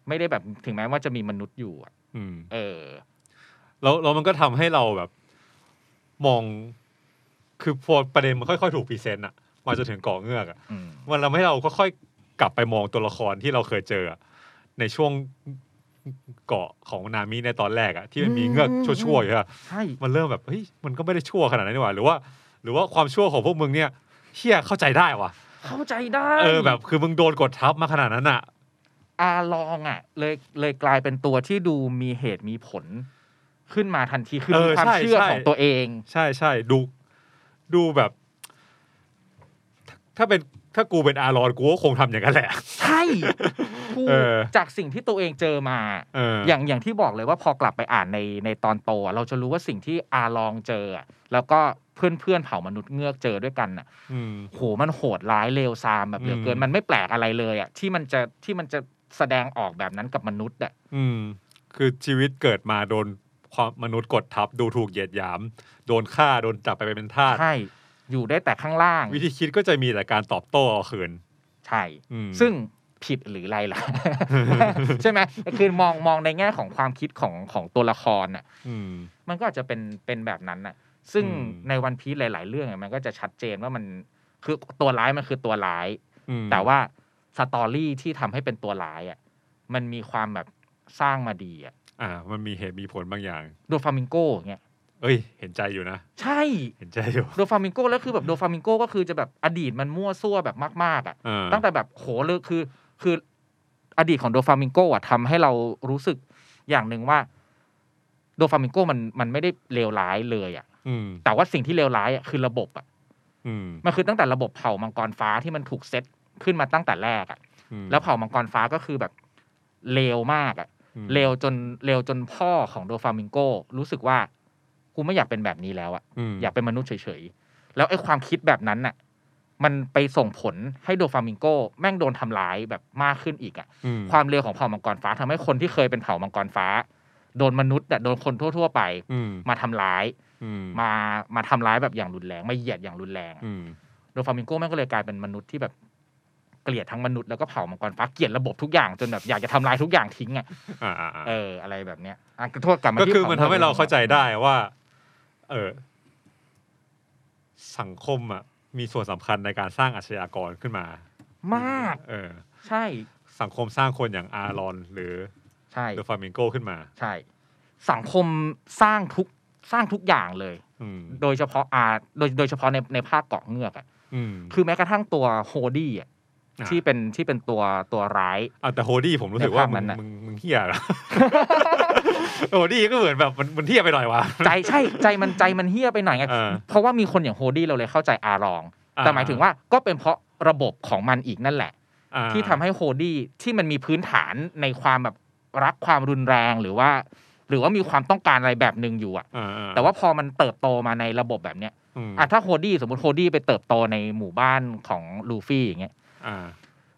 ไม่ได้แบบถึงแม้ว่าจะมีมนุษย์อยู่อะอืมเออแล้วแล้วมันก็ทำให้เราแบบ มองคือพอประเด็นมันค่อยๆถูก present อะมาจนถึงเกาะเงือกอะอืมมันทำให้เราค่อยๆกลับไปมองตัวละครที่เราเคยเจออะในช่วง เกาะของนามิในตอนแรกอะที่มันมีเงือกชั่วๆอยู่อะใช่มันเริ่มแบบเฮ้ยมันก็ไม่ได้ชั่วขนาดนั้นนี่หว่าหรือว่า หรือว่าความชั่วของพวกมึงเนี่ยเฮียเข้าใจได้ว่ะ เข้าใจได้เออแบบคือมึงโดนกดทับมาขนาดนั้นอะอาลองอะเลยเลยกลายเป็นตัวที่ดูมีเหตุมีผล ขึ้นมาทันทีคือเอมีอความใช่เชื่อใช่ของตัวเอง ใช่ใช่ดูดูแบบ ถ้าเป็นถ้ากูเป็นอารอนกูก็คงทำอย่างนั้นแหละ ใช่ถูกเออจากสิ่งที่ตัวเองเจอมาเอออย่างอย่างที่บอกเลยว่าพอกลับไปอ่านในในตอนโตอะเราจะรู้ว่าสิ่งที่อาลองเจออะแล้วก็เพื่อนเพื่อนๆเผ่ามนุษย์เงือกเจอด้วยกันอะอืมโหมันโหดร้ายเลวซามแบบเหลือเกินอืมมันไม่แปลกอะไรเลยอะที่มันจะที่มันจะแสดงออกแบบนั้นกับมนุษย์อะอืม คือชีวิตเกิดมาโดนความมนุษย์กดทับดูถูกเหยียดหยาม โดนฆ่าโดนจับไปเป็นทาสใช่อยู่ได้แต่ข้างล่าง วิธีคิดก็จะมีแต่การตอบโต้เอาคืนใช่อืมซึ่ง ผิดหรืออะไรล่ะ ใช่ไหมคือมองมองในแง่ของความคิดของของตัวละครน่ะอืมมันก็อาจจะเป็นเป็นแบบนั้นน่ะ ซึ่งอืมในวันพีซหลาย ๆ เรื่องอะมันก็จะชัดเจนว่ามันคือตัวร้ายมันคือตัวร้ายอืมแต่ว่าสตอรี่ที่ทำให้เป็นตัวร้ายอะมันมีความแบบสร้างมาดีอะอ่า มันมีเหตุมีผลบางอย่างโดฟามิงโกเงี้ยเอ้ย เห็นใจอยู่นะ ใช่ เห็นใจอยู่ โดฟามิงโกแล้วคือแบบโดฟามิงโกก็คือจะแบบอดีตมันมั่วซั่วแบบมาก ๆ อะอ่าตั้งแต่แบบโหเลยคือ คืออดีตของโดฟามิงโกอะทำให้เรารู้สึกอย่างหนึ่งว่า โดฟามิงโกมันมันไม่ได้เลวร้ายเลยอะอืมแต่ว่าสิ่งที่เลวร้ายอะคือระบบอะอืมมันคือตั้งแต่ระบบเผ่ามังกรฟ้าที่มันถูกเซตขึ้นมาตั้งแต่แรกอะอืมแล้วเผ่ามังกรฟ้าก็คือแบบเลวมากอะอืมเลวจนเลวจนพ่อของโดฟามิงโกรู้สึกว่ากูไม่อยากเป็นแบบนี้แล้วอะมอยากเป็นมนุษย์เฉยๆแล้วไอ้ความคิดแบบนั้นน่ะ มันไปส่งผลให้โดฟามิงโกแม่งโดนทำร้ายแบบมากขึ้นอีกอะอืมความเร็วของเผ่ามังกรฟ้าทำให้คนที่เคยเป็นเผ่ามังกรฟ้า โดนมนุษย์อะโดนคนทั่ว ๆ ไปอืมมาทำร้ายอืมมามาทำร้ายแบบอย่างรุนแรงมาเหยียดอย่างรุนแรงอะอืมโดฟามิงโกแม่งก็เลยกลายเป็นมนุษย์ที่แบบเกลียดทั้งมนุษย์แล้วก็เผ่ามังกรฟ้าเกลียดระบบทุกอย่างจนแบบอยากจะทำลายทุกอย่างทิ้งอะอ่าอ่าอ่าเออ อะไรแบบเนี้ยอะโทษกลับมาก็ที่คือผ่มันทำให้เราเข้าใจได้เว่า เออสังคมอะ มีส่วนสำคัญในการสร้างอาชญากรขึ้นมามาก เออใช่ สังคมสร้างคนอย่างอารอนหรือใช่ เดอะฟามิงโกขึ้นมา ใช่ สังคมสร้างทุกสร้างทุกอย่างเลย อืมโดยเฉพาะอาโดยโดยเฉพาะในในภาคเกาะเงือกอะอืม คือแม้กระทั่งตัวโฮดี้อะอะที่เป็นที่เป็นตัวตัวร้าย อะแต่โฮดี้ผมรู้สึกว่าในภาพมึนั้งนน่ะ มึงมึงเฮียละ โฮดี้ก็เหมือนแบบมันมันเหี้ยไปหน่อยว่ะ ใจใช่ใจมันใจมันเหี้ยไปหน่อยไงเออ เพราะว่ามีคนอย่างโฮดี้เราเลยเข้าใจอารองอ่าแต่หมายถึงว่าก็เป็นเพราะระบบของมันอีกนั่นแหละ อ่าที่ทำให้โฮดี้ที่มันมีพื้นฐานในความแบบรักความรุนแรงหรือว่า หรือว่ามีความต้องการอะไรแบบหนึ่งอยู่อะอ่าแต่ว่าพอมันเติบโตมาในระบบแบบเนี้ยอืมอะถ้าโฮดี้สมมติโฮดี้ไปเติบโตในหมู่บ้านของลูฟี่อย่างเงี้ยอ่า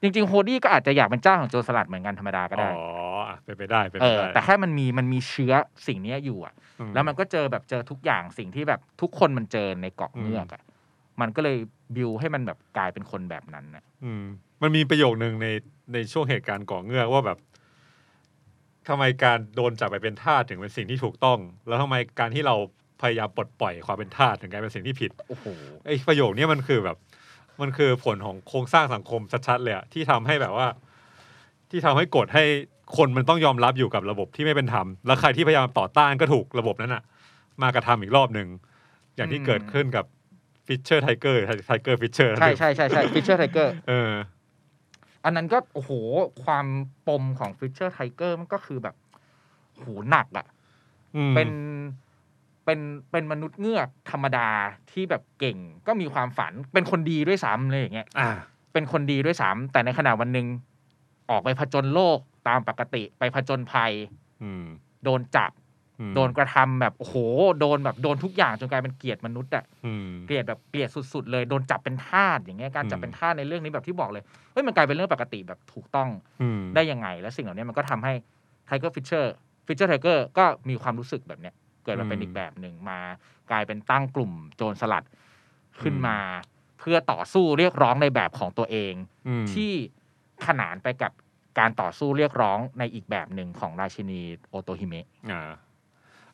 จริงๆโฮดี้ก็อาจจะอยากเป็นเจ้าแห่งโจรสลัดเหมือนกันธรรมดาก็อ๋ได้ออะ เป็นไปได้เป็นเอไปอได้ แต่แค่มันมีมันมีเชื้อสิ่งเนี้ยอยู่อะอืแล้วมันก็เจอแบบเจอทุกอย่างสิ่งที่แบบทุกคนมันเจอในเกาะเงือกอะมันก็เลยบิวให้มันแบบกลายเป็นคนแบบนั้นนะอืมมันมีประโยคนึงในในช่วงเหตุการณ์เกาะเงือกว่าแบบทำไมการโดนจับไปเป็นทาสถึงเป็นสิ่งที่ถูกต้อง แล้วทำไมการที่เราพยายามปลดปล่อยความเป็นทาสถึงกลายเป็นสิ่งที่ผิดโอ้โหไอ้ประโยคเนี้ยมันคือแบบ มันคือผลของโครงสร้างสังคมชัดๆเลยอะที่ทำให้แบบว่า ที่ทำให้กดให้ คนมันต้องยอมรับอยู่กับระบบที่ไม่เป็นธรรม แล้วใครที่พยายามต่อต้านก็ถูกระบบนั้นอะมากระทำอีกรอบหนึ่ง อย่างที่เกิดขึ้นกับฟิชเชอร์ไทเกอร์ไทเกอร์ฟิชเชอร์ใช่ใช่ใช่ใช่ฟิชเชอร์ไทเกอร์เอออันนั้นก็โอ้โหความปมของฟิชเชอร์ไทเกอร์มันก็คือแบบโหหนักอะอืมเป็นเป็นเป็นมนุษย์เงือกธรรมดาที่แบบเก่ง ก็มีความฝันเป็นคนดีด้วยซ้ำเลยอย่างเงี้ยอ่าเป็นคนดีด้วยซ้ำแต่ในขณะวันหนึ่งออกไปผจญโลก ตามปกติไปผจญภัยอืมโดนจับอืมโดนกระทำแบบโอ้โห โดนแบบโดนทุกอย่างจนกลายเป็นเกลียดมนุษย์อะอืมเกลียดแบบเกลียดสุด ๆ เลยโดนจับเป็นทาสอย่างเงี้ยการจับอืมเป็นทาสในเรื่องนี้แบบที่บอกเลยเฮ้ยมันกลายเป็นเรื่องปกติแบบถูกต้องอืมได้ยังไง และสิ่งเหล่านี้มันก็ทำให้ไทเกอร์ฟิชเชอร์ฟิชเชอร์ไทเกอร์ก็มีความรู้สึกแบบเนี้ยเกิดมาเป็นอืมอีกแบบหนึ่งมากลายเป็นตั้งกลุ่มโจรสลัดขึ้นอืมมา เพื่อต่อสู้เรียกร้องในแบบของตัวเองอืมที่ขนานไปกับ การต่อสู้เรียกร้องในอีกแบบหนึ่งของราชินีโอโตฮิเมะอ่า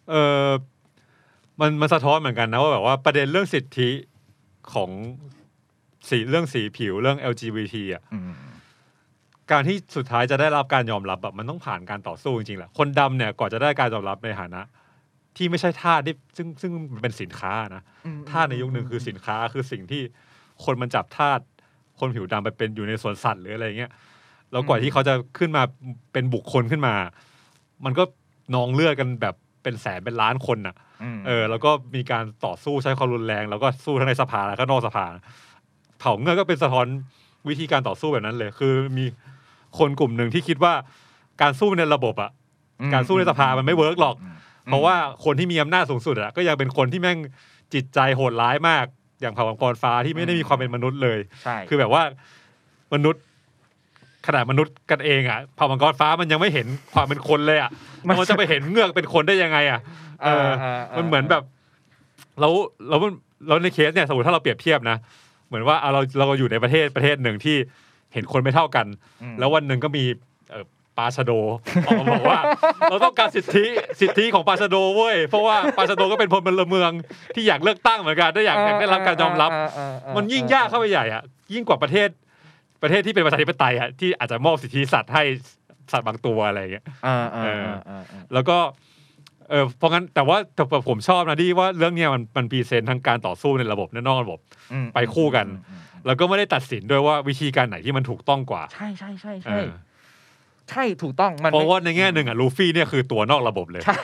เออมันมันสะท้อนเหมือนกันนะว่าแบบว่าประเด็นเรื่องสิทธิของสีเรื่องสีผิวเรื่อง LGBT อะอืมการที่สุดท้ายจะได้รับการยอมรับแบบมันต้องผ่านการต่อสู้จริงๆแหละคนดำเนี่ยก่อนจะได้การยอมรับในฐานะ ที่ไม่ใช่ทาสที่ซึ่งซึ่งเป็นสินค้านะทาสในยุคหนึ่งคือสินค้าคือสิ่งที่คนมันจับทาสคนผิวดำไปเป็นอยู่ในสวนสัตว์หรืออะไรเงี้ย แล้วกว่าอืมที่เขาจะขึ้นมาเป็นบุคคลขึ้นมา มันก็นองเลือดกันแบบเป็นแสนเป็นล้านคนน่ะมเออ แล้วก็มีการต่อสู้ใช้ความรุนแรง แล้วก็สู้ทั้งในสภาแล้วก็นอกสภา เผ่าเงือกก็เป็นสะท้อนวิธีการต่อสู้แบบนั้นเลย คือมีคนกลุ่มหนึ่งที่คิดว่าการสู้ในระบบอะอืมการสู้ในสภามันไม่เวิร์กหรอกอืมเพราะว่าคนที่มีอำนาจสูงสุดอะก็ยังเป็นคนที่แม่งจิตใจโหดร้ายมาก อย่างเผ่ามังกรฟ้าที่ไม่ได้มีความเป็นมนุษย์เลยใช่คือแบบว่ามนุษย์ ขนาดมนุษย์กันเองอะเผ่ามังกรฟ้ามันยังไม่เห็นความเป็นคนเลยอะมันจะไปเห็นเงือกเป็นคนได้ยังไงอะเออมันเหมือนแบบแล้วแล้วมันแล้วในเคสเนี่ยสมมติถ้าเราเปรียบเทียบนะเหมือนว่าเอาเราเราอยู่ในประเทศประเทศหนึ่งที่เห็นคนไม่เท่ากันอืมแล้ววันหนึ่งก็มีเอ่อปาชาโดออกมาบอกว่า เราต้องการสิทธิสิทธิของปาชาโดเว้ยเพราะว่าปาชาโดก็เป็นพลเมืองที่อยากเลือกตั้งเหมือนกันได้อยากอยากได้รับการยอมรับเออเออเออมันยิ่งยากเข้าไปใหญ่อะยิ่งกว่าประเทศ ประเทศที่เป็นประชาธิปไตยอะที่อาจจะมอบสิทธิสัตว์ให้สัตว์บางตัวอะไรอย่างเงี้ยเออเออเออเออเออแล้วก็เออเพราะงั้นแต่ว่าแต่ผมชอบนะที่ว่าเรื่องเนี้ยมันมัน present ทั้งการต่อสู้ในระบบและนอกระบบอืมไปคู่กันอืมแล้วก็ไม่ได้ตัดสินด้วยว่าวิธีการไหนที่มันถูกต้องกว่า ใช่ใช่ใช่เอใช่อใช่ถูกต้องมันเพราะไม่ว่าในแง่หนึ่งอะลูฟี่เนี่ยคือตัวนอกระบบเลย ใช่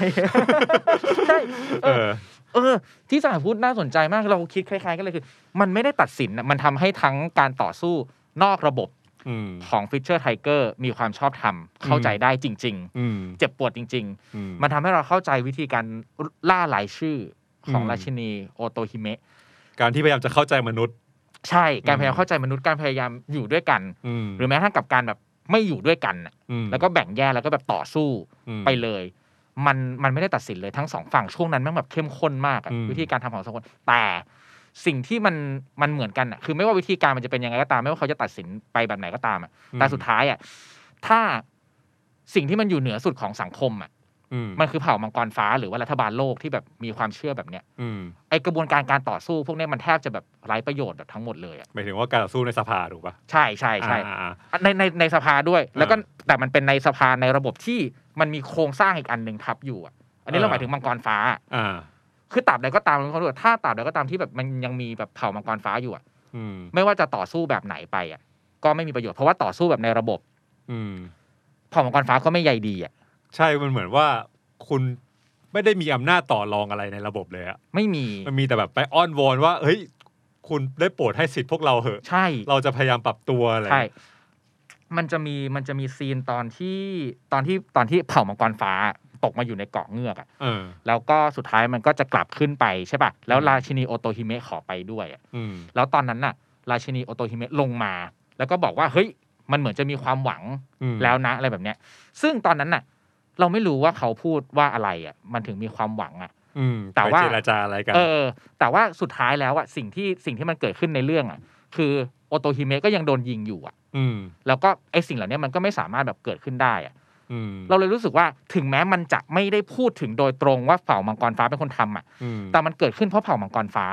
ใช่เอเอออเออ ที่สายพูดน่าสนใจมากเราคิดคล้ายๆ กันเลยคือ มันไม่ได้ตัดสินน่ะมันทำให้ทั้งการต่อสู้ นอกระบบอืมของฟิชเชอร์ไทเกอร์มีความชอบธรรมเข้าใจได้จริงอืมๆเจ็บปวดจริงอืมๆมันทำให้เราเข้าใจวิธีการล่ารายชื่อของอืมราชินีโอโตฮิเมะการที่พยายามจะเข้าใจมนุษย์ ใช่การอืมพยายามเข้าใจมนุษย์การพยายามอยู่ด้วยกันอืมหรือแม้กระทั่งกับการแบบไม่อยู่ด้วยกันน่ะอืมแล้วก็แบ่งแยกแล้วก็แบบต่อสู้อืมไปเลย มันมันไม่ได้ตัดสินเลยทั้งสองฝั่งช่วงนั้นแม่งแบบเข้มข้นมากอะอืมวิธีการทำของสองคนแต่ สิ่งที่มันมันเหมือนกันอะคือไม่ว่าวิธีการมันจะเป็นยังไงก็ตาม ไม่ว่าเขาจะตัดสินไปแบบไหนก็ตามอะแต่สุดท้ายอะถ้าสิ่งที่มันอยู่เหนือสุดของสังคมอะอืมมันคือเผ่ามังกรฟ้าหรือว่ารัฐบาลโลกที่แบบมีความเชื่อแบบเนี้ยอืมไอกระบวนการการต่อสู้พวกเนี้ยมันแทบจะแบบไร้ประโยชน์แบบทั้งหมดเลยอะหมายถึงว่าการต่อสู้ในสภาถูกปะใช่ใช่ใช่อ่าอ่าในในในสภาด้วย แล้วก็อ่าแต่มันเป็นในสภาในระบบที่มันมีโครงสร้างอีกอันหนึ่งทับอยู่อะอันนี้เราอ่าหมายถึงมังกรฟ้าอ่า คือตราบใดก็ตามเขาด้วยถ้าตราบใดก็ตามที่แบบมันยังมีแบบเผ่ามังกรฟ้าอยู่อะอืมไม่ว่าจะต่อสู้แบบไหนไปอะ ก็ไม่มีประโยชน์เพราะว่าต่อสู้แบบในระบบ อืมเผ่ามังกรฟ้าก็ไม่ใยดีอะ ใช่มันเหมือนว่าคุณไม่ได้มีอำนาจต่อรองอะไรในระบบเลยอะไม่มีมันมีแต่แบบไปอ้อนวอนว่า เฮ้ย คุณได้โปรดให้สิทธิ์พวกเราเหอะ ใช่ เราจะพยายามปรับตัวอะไรใช่มันจะมีมันจะมีซีนตอนที่ตอนที่ตอนที่เผ่ามังกรฟ้า ตกมาอยู่ในเกาะเงือกอะเออแล้วก็สุดท้ายมันก็จะกลับขึ้นไปใช่ป่ะแล้วอืมราชินีโอโตฮิเมะขอไปด้วยอะอืมแล้วตอนนั้นน่ะ ราชินีโอโตฮิเมะลงมา แล้วก็บอกว่าเฮ้ยมันเหมือนจะมีความหวังอืมแล้วนะอะไรแบบเนี้ย ซึ่งตอนนั้นน่ะ เราไม่รู้ว่าเขาพูดว่าอะไรอะ มันถึงมีความหวังอะอืมแต่ว่าไปเจรจาอะไรกันเออ แต่ว่าสุดท้ายแล้วอะสิ่งที่สิ่งที่มันเกิดขึ้นในเรื่องอะ คือโอโตฮิเมะก็ยังโดนยิงอยู่อะอืมแล้วก็ไอสิ่งเหล่านี้มันก็ไม่สามารถแบบเกิดขึ้นได้อะอืม เราเลยรู้สึกว่าถึงแม้มันจะไม่ได้พูดถึงโดยตรงว่าเผ่ามังกรฟ้าเป็นคนทำอะอืมแต่มันเกิดขึ้นเพราะเผ่ามังกรฟ้า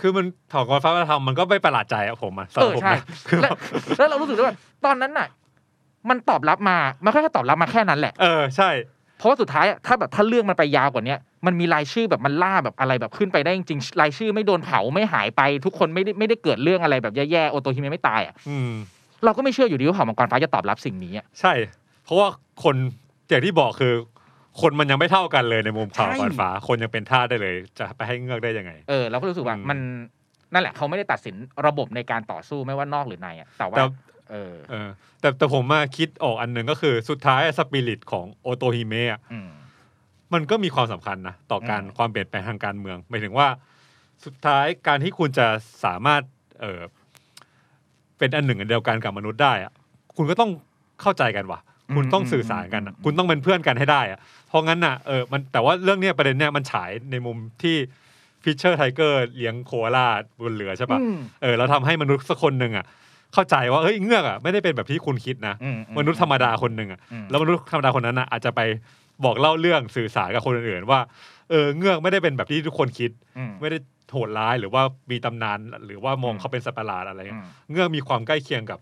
คือมันเผ่ากรฟ้ามาทำมันก็ไม่ประหลาดใจอะผมอะสำหเอรับอผมใช่นะคือแล้วแล้วเรารู้สึกด้วยว่าตอนนั้นน่ะ มันตอบรับมามันแค่ตอบรับมาแค่นั้นแหละ เออใช่ เพราะว่าสุดท้ายอะถ้าแบบถ้าเรื่องมันไปยาวกว่าเนี้ยมันมีรายชื่อแบบมันล่าแบบอะไรแบบขึ้นไปได้จริงๆรายชื่อไม่โดนเผาไม่หายไป ทุกคนไม่ได้ไม่ได้เกิดเรื่องอะไรแบบแย่ๆโอโตฮิเมะไม่ตายอะอืมเราก็ไม่เชื่ออยู่ดีว่าเผ่ามังกรฟ้าจะตอบรับสิ่งนี้อะใช่ เพราะว่าคนอย่างที่บอกคือ คนมันยังไม่เท่ากันเลยในมุมเผ่ากรฟ้า คนยังเป็นทาสได้เลย จะไปให้เงือกได้ยังไง เออเราก็รู้สึกว่าอืมมันนั่นแหละเขาไม่ได้ตัดสินระบบในการต่อสู้ไม่ว่านอกหรือในอะแต่ว่าแต่เออเออ แต่แต่ผมมาคิดออกอันหนึ่งก็คือสุดท้ายสปิริตของโอโตฮิเมะอะอืมมันก็มีความสำคัญนะ ต่อการอืมความเปลี่ยนแปลงทางการเมืองหมายถึงว่า สุดท้ายการที่คุณจะสามารถ เออเป็นอันหนึ่งอันเดียวกันกับมนุษย์ได้อะคุณก็ต้องเข้าใจกันว่ะ คุณต้องสื่อสารกันอะคุณต้องเป็นเพื่อนกันให้ได้อะเพราะงั้นน่ะเออมันแต่ว่าเรื่องเนี้ยประเด็นเนี้ยมันฉายในมุมที่ฟิชเชอร์ไทเกอร์เลี้ยงโคอาล่าบนเรือใช่ปะอืมเออแล้วทำให้มนุษย์สักคนหนึ่งอะเข้าใจว่าเฮ้ยเงือกอะไม่ได้เป็นแบบที่คุณคิดนะอืมนุษย์ธรรมดาคนหนึ่งอะอืมแล้วมนุษย์ธรรมดาคนนั้นอะอาจจะไปบอกเล่าเรื่องสื่อสารกับคนอื่นๆว่าเออเงือกไม่ได้เป็นแบบที่ทุกคนคิดอืมไม่ได้โหดร้ายหรือว่ามีตำนานหรือว่ามองอืมเขาเป็นสัตว์ประหลาดอะไรเงี้ยอืมเงือกมีความใกล้เคียงกับ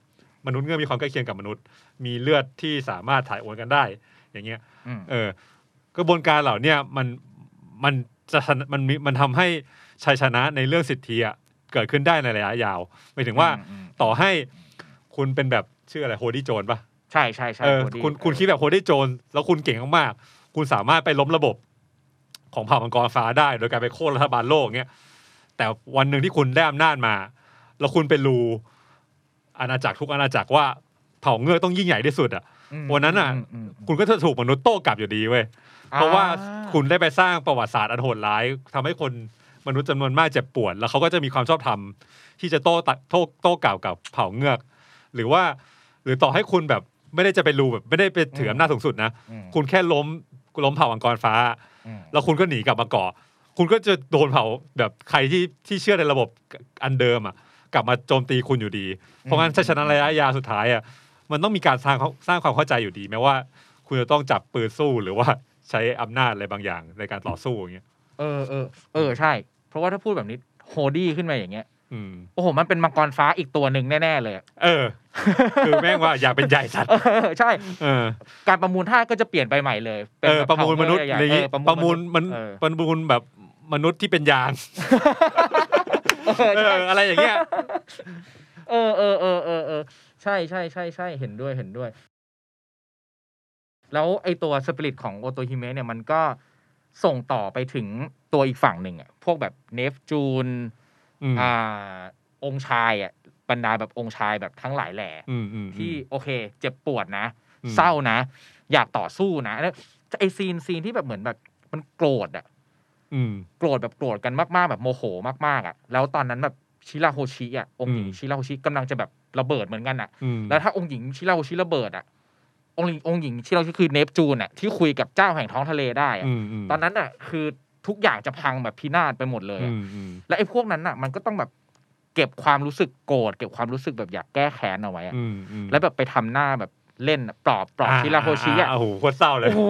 มนุษย์เงือกมีความใกล้เคียงกับมนุษย์ มีเลือดที่สามารถถ่ายโอนกันได้ อย่างเงี้ยอืมเออกระบวนการเหล่าเนี้ยมันมันจะชนะมันมีมันทำให้ชัยชนะในเรื่องสิทธิอะเกิดขึ้นได้ในระยะยาวหมายถึงว่าอืมต่อให้คุณเป็นแบบชื่ออะไรโฮดี้โจนปะใช่ใช่ใช่เออโฮดี้คุณคุณเออคิดแบบโฮดี้โจนแล้วคุณเก่งมากๆคุณสามารถไปล้มระบบของเผ่ามังกรฟ้าได้ โดยการไปโค่นรัฐบาลโลกเงี้ยแต่วันหนึ่งที่คุณได้อำนาจมา แล้วคุณไปรูอาณาจักรทุกอาณาจักรว่า เผ่าเงือกต้องยิ่งใหญ่ที่สุดอะอืมวันนั้นน่ะมอืมคุณก็จะถูกมนุษย์โต้กลับอยู่ดีเว้ยเพราะว่าอ่คุณได้ไปสร้างประวัติศาสตร์อันโหดร้ายทำให้คนมนุษย์จำนวนมากเจ็บปวด แล้วเขาก็จะมีความชอบธรรมที่จะโต้ตะโต้โต้กล่าวกับเผ่าเงือก หรือว่า หรือต่อให้คุณแบบไม่ได้จะไปรูแบบ ไม่ได้ไปถืออำนาจสูงสุดนะอืมคุณแค่ล้มล้มเผ่ามังกรฟ้าอืมแล้วคุณก็หนีกลับมาเกาะคุณก็จะโดนเผ่าแบบใครที่ที่เชื่อในระบบอันเดิมอะ กลับมาโจมตีคุณอยู่ดี เพราะงั้นชัยชนะระยะยาวสุดท้ายอะ มันต้องมีการสร้างสร้างความเข้าใจอยู่ดีแม้ว่า คุณจะต้องจับปืนสู้หรือว่าใช้อำนาจอะไรบางอย่างในการต่อสู้อย่างเงี้ยเออเออเออใช่ เพราะว่าถ้าพูดแบบนี้โฮดี้ขึ้นมาอย่างเงี้ยอืมโอ้โห มันเป็นมังกรฟ้าอีกตัวหนึ่งแน่ ๆ เลยอะเออ คือแม่งว่าอยากเป็นใหญ่สัตว์เออใช่ เออ การประมูลท่าสก็จะเปลี่ยนไปใหม่เลยป็นเออแบบประมูลมนุษย์เผ่าอะไรอย่างงี้เออประมูลมันเออประมูลแบบมนุษย์ที่เป็นยางเออเอใช่ออะไรอย่างเงี้ย เออเออเออเออเออ ใช่ใช่ใช่ใช่เห็นด้วยเห็นด้วย แล้วไอตัวสปิริตของโอโตฮิเมะเนี่ยมันก็ส่งต่อไปถึงตัวอีกฝั่งหนึ่งอะพวกแบบเนฟจูนอืมอ่า องค์ชายอะบรรดาแบบองค์ชายแบบทั้งหลายแหล่อืมอืมที่โอเค เจ็บปวดนะอืมเศร้านะ อยากต่อสู้นะแล้วไอ scene scene ที่แบบเหมือนแบบมันโกรธอะอืมโกรธแบบโกรธกันมาก ๆ แบบโมโหมากๆอะ แล้วตอนนั้นแบบชิราโฮชิอะองค์หญิงอืมชิราโฮชิกำลังจะแบบ ระเบิดเหมือนกันอะอืมแล้วถ้าองค์หญิงชิราโฮชิระเบิดอะองค์หญิงองค์หญิงชิราโฮชิคือเนปจูนอะที่คุยกับเจ้าแห่งท้องทะเลได้อะอืมมตอนนั้นอะ คือทุกอย่างจะพังแบบพินาศไปหมดเลยอือะมอืมและไอ้พวกนั้นอะ มันก็ต้องแบบเก็บความรู้สึกโกรธเก็บความรู้สึกแบบอยากแก้แค้นเอาไว้อะอืมอืมแล้วแบบไปทำหน้าแบบ เล่นอะปลอบปลอบชิราโฮชิอะโอ้โหโคตรเศร้าเลย โอ้โห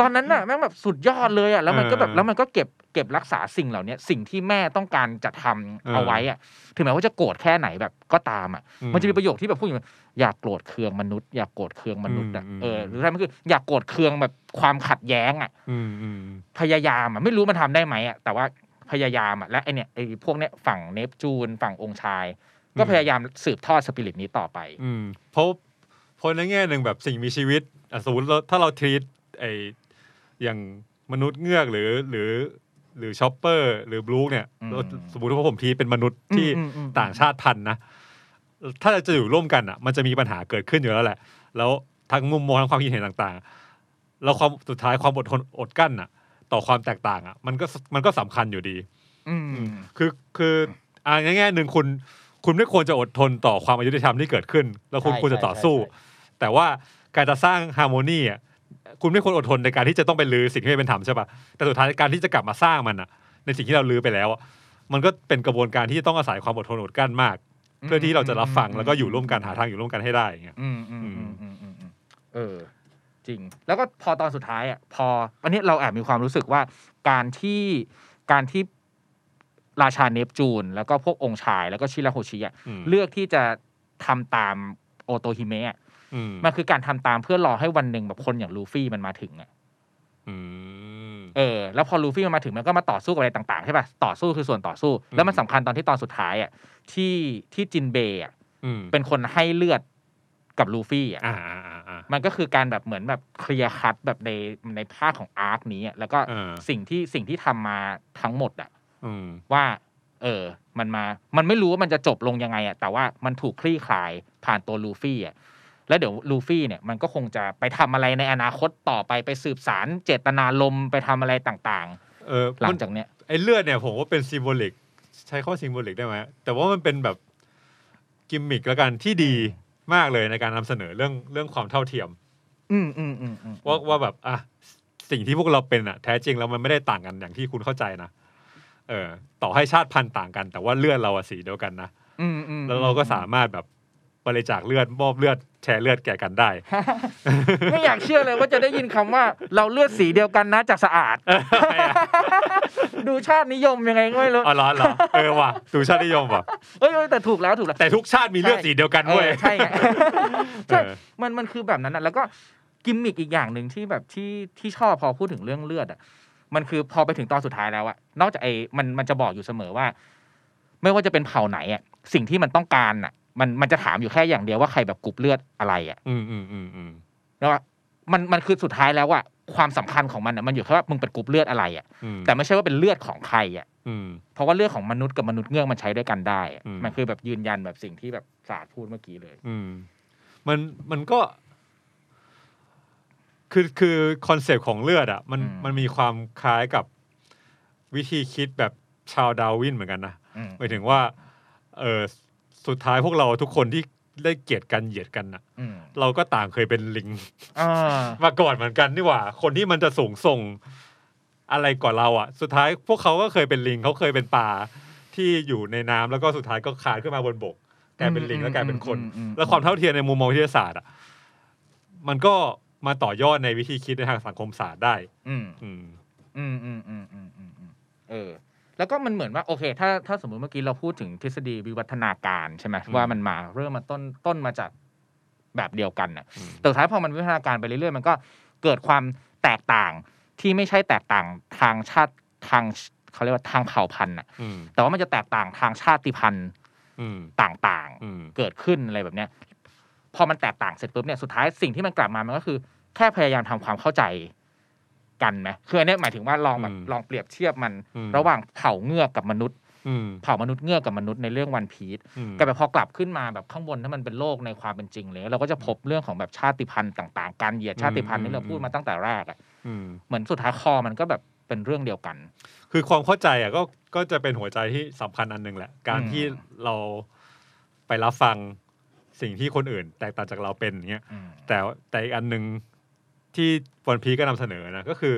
ตอนนั้นน่ะแม่งแบบสุดยอดเลยอะ แล้วมันก็แบบเออแล้วมันก็เก็บเก็บรักษาสิ่งเหล่านี้สิ่งที่แม่ต้องการจะทำเออเอาไว้อะ ถึงแม้ว่าจะโกรธแค่ไหนแบบก็ตามอะอืมมันจะมีประโยคที่แบบพูดอย่างว่าอยากโกรธเคืองมนุษย์ อยากโกรธเคืองมนุษย์อะอืมเออ หรืออะไรมันคือ อยากโกรธเคืองแบบความขัดแย้งอะอืมอืมพยายามอะ ไม่รู้มันทำได้ไหมอะ แต่ว่าพยายามอะ และไอเนี่ยไอพวกเนี้ยฝั่งเนปจูนฝั่งองค์ชาย ก็พยายามสืบทอดสปิริตนี้ต่อไป อืมเพราะ เพราะในแง่หนึ่งแบบสิ่งมีชีวิตอะสมมติเราถ้าเรา treat ไออย่างมนุษย์เงือกหรือหรือหรือช็อปเปอร์หรือบรูคเนี่ยอืมสมมติว่าผมพีชเป็นมนุษย์ที่อืมอืมอืมต่างชาติพันธุ์นะ ถ้าจะอยู่ร่วมกันอะ มันจะมีปัญหาเกิดขึ้นอยู่แล้วแหละ แล้วทั้งมุมมองทั้งความคิดเห็นต่างๆ แล้วความสุดท้ายความอดทนอดกลั้นอะ ต่อความแตกต่างอะ มันก็มันก็สำคัญอยู่ดี อืมคือคืออ่าแง่ๆหนึ่งคุณ คุณไม่ควรจะอดทนต่อความอายุติธรรมที่เกิดขึ้น แล้วคุณใช่ควรจะใช่ต่อสู้ใช่ใช่ แต่ว่าการจะสร้างฮาร์โมนีอะคุณไม่ควรอดทนในการที่จะต้องไปลื้อสิ่งที่ไม่เป็นธรรมใช่ปะแต่สุดท้ายการที่จะกลับมาสร้างมันอะ ในสิ่งที่เราลื้อไปแล้วอะมันก็เป็นกระบวนการที่ต้องอาศัยความอดทนอดกลั้นมาก เพื่อที่เราจะรับฟังแล้วก็อยู่ร่วมกันหาทางอยู่ร่วมกันให้ได้อย่างเงี้ยอืมอืมอืมอืมอืมอืมเออ จริง แล้วก็พอตอนสุดท้ายอะพออันนี้เราแอบมีความรู้สึกว่าการที่การที่ราชาเนปจูน แล้วก็พวกองค์ชาย แล้วก็ชิราโฮชิอะอืมเลือกที่จะทำตามโอโตฮิเมะอะอื มมันคือการทำตามเพื่อรอให้วันหนึ่งแบบคนอย่างลูฟี่มันมาถึงอะอืมเออ แล้วพอลูฟี่มันมาถึงมันก็มาต่อสู้กับอะไรต่างๆใช่ป่ะต่อสู้คือส่วนต่อสู้ แล้วมันสำคัญตอนที่ตอนสุดท้ายอะที่ที่จินเบย์อะอืมเป็นคนให้เลือดกับลูฟี่อะอ่าอ่าอ่าอ่ามันก็คือการแบบเหมือนแบบเคลียร์คัตแบบในในภาคของอาร์คนี้อะแล้วก็เออสิ่งที่สิ่งที่ทำมาทั้งหมดอะอืมว่า เออ มันมา มันไม่รู้ว่ามันจะจบลงยังไงอะแต่ว่ามันถูกคลี่คลายผ่านตัวลูฟี่อะ แล้วเดี๋ยวลูฟี่เนี่ยมันก็คงจะไปทำอะไรในอนาคตต่อไปไปสืบสารเจตนารมณ์ไปทำอะไรต่างเออๆหลัมังนจากเนี้ยไอ้เลือดเนี่ยผมว่าเป็น symbolic ใช้คำว่า symbolic ได้ไหมแต่ว่ามันเป็นแบบกิมมิกแล้วกันที่ดีมากเลยในการนำเสนอเรื่องเรื่องความเท่าเทียมอืมอืมอืมอืมว่าว่าแบบอะสิ่งที่พวกเราเป็นอะแท้จริงแล้วมันไม่ได้ต่างกันอย่างที่คุณเข้าใจนะเออ ต่อให้ชาติพันธุ์ต่างกัน แต่ว่าเลือดเราอะสีเดียวกันนะอืมอืมแล้วเราก็สามารถแบบ บริจาคเลือดมอบเลือดแชร์เลือดแก่กันได้ ไม่อยากเชื่อเลยว่าจะได้ยินคำว่าเราเลือดสีเดียวกันนะจากสะอาด ดูชาตินิยมยังไงก็ไม่รู้อ๋อเหรอเหรอเออว่ะดูชาตินิยมว่ะเอ้ยเอ้ยแต่ถูกแล้วถูกแล้วแต่ทุกชาติมีเลือดสีเดียวกันเอเว้ยอใช่ไงใช่เออมันมันคือแบบนั้นอะแล้วก็กิมมิกอีกอย่างหนึ่งที่แบบที่ที่ชอบพอพูดถึงเรื่องเลือดอะมันคือพอไปถึงตอนสุดท้ายแล้วอะนอกจากไอ้มันมันจะบอกอยู่เสมอว่า ไม่ว่าจะเป็นเผ่าไหนอะสิ่งที่มันต้องการอะ มันมันจะถามอยู่แค่อย่างเดียวว่าใครแบบกรุ๊ปเลือดอะไรอะ อืมอืมอืมอืมแล้วว่ามันมันคือสุดท้ายแล้วอะความสำคัญของมันอะมันอยู่แค่ว่ามึงเป็นกรุ๊ปเลือดอะไรอะอืมแต่ไม่ใช่ว่าเป็นเลือดของใครอะอืมเพราะว่าเลือดของมนุษย์กับมนุษย์เงือกมันใช้ด้วยกันได้อะอืมมันคือแบบยืนยันแบบสิ่งที่แบบศาสตร์พูดเมื่อกี้เลย อืมมันมันก็ คือคือ concept ของเลือดอะ มันอืมมันมีความคล้ายกับวิธีคิดแบบชาร์ลส์ ดาร์วินเหมือนกันนะอืมหมายถึงว่า เออ สุดท้ายพวกเราทุกคนที่ได้เกลียดกันเหยียดกันน่ะ อืมเราก็ต่างเคยเป็นลิง อ่ามาก่อนเหมือนกันนี่หว่า คนที่มันจะสูงส่งอะไรกว่าเราอะ สุดท้ายพวกเขาก็เคยเป็นลิงเขาเคยเป็นปลาที่อยู่ในน้ำแล้วก็สุดท้ายก็คลานขึ้นมาบนบกกลายเป็นลิงแล้วกลายเป็นคน อืมอืมแล้วความเท่าเทียมในมุมมองวิทยาศาสตร์อะมันก็มาต่อยอดในวิธีคิดในทางสังคมศาสตร์ได้ อืม อืม อืมอืมอืมอืมอืมอืมเออ แล้วก็มันเหมือนว่าโอเค ถ้าถ้าสมมุติเมื่อกี้เราพูดถึงทฤษฎีวิวัฒนาการใช่ไหมอืมว่ามันมาเริ่มมาต้นต้นมาจากแบบเดียวกันน่ะอืมแต่สุดท้ายพอมันวิวัฒนาการไปเรื่อยๆ มันก็เกิดความแตกต่างที่ไม่ใช่แตกต่างทางชาติทางเขาเรียกว่าทางเผ่าพันธุ์น่ะอืมแต่ว่ามันจะแตกต่างทางชาติพันธุ์อืมต่างอืมๆเกิดขึ้นอะไรแบบเนี้ยพอมันแตกต่างเสร็จปุ๊บเนี่ยสุดท้ายสิ่งที่มันกลับมามันก็คือ แค่พยายามทำความเข้าใจ กันไหมคืออันเนี้ยหมายถึงว่าลองแบบอืมลองเปรียบเทียบมันอืมระหว่างเผ่าเงือกกับมนุษย์อืมเผ่ามนุษย์เงือกกับมนุษย์ในเรื่องวันพีชอืมกับแบบพอกลับขึ้นมาแบบข้างบนถ้ามันเป็นโลกในความเป็นจริงเลยเราก็จะพบเรื่องของแบบชาติพันธุ์ต่างๆ การเหยียดชาติพันธุ์ที่เราพูดมาตั้งแต่แรกอะอืมเหมือนสุดท้ายคอมันก็แบบเป็นเรื่องเดียวกัน คือความเข้าใจอะก็ก็จะเป็นหัวใจที่สำคัญอันหนึ่งแหละ การอืมที่เราไปรับฟังสิ่งที่คนอื่น แตกต่างจากเราเป็นอย่างเงี้ยอืมแต่แต่อีกอันหนึ่ง ที่วันพีก็นำเสนอนะก็คือ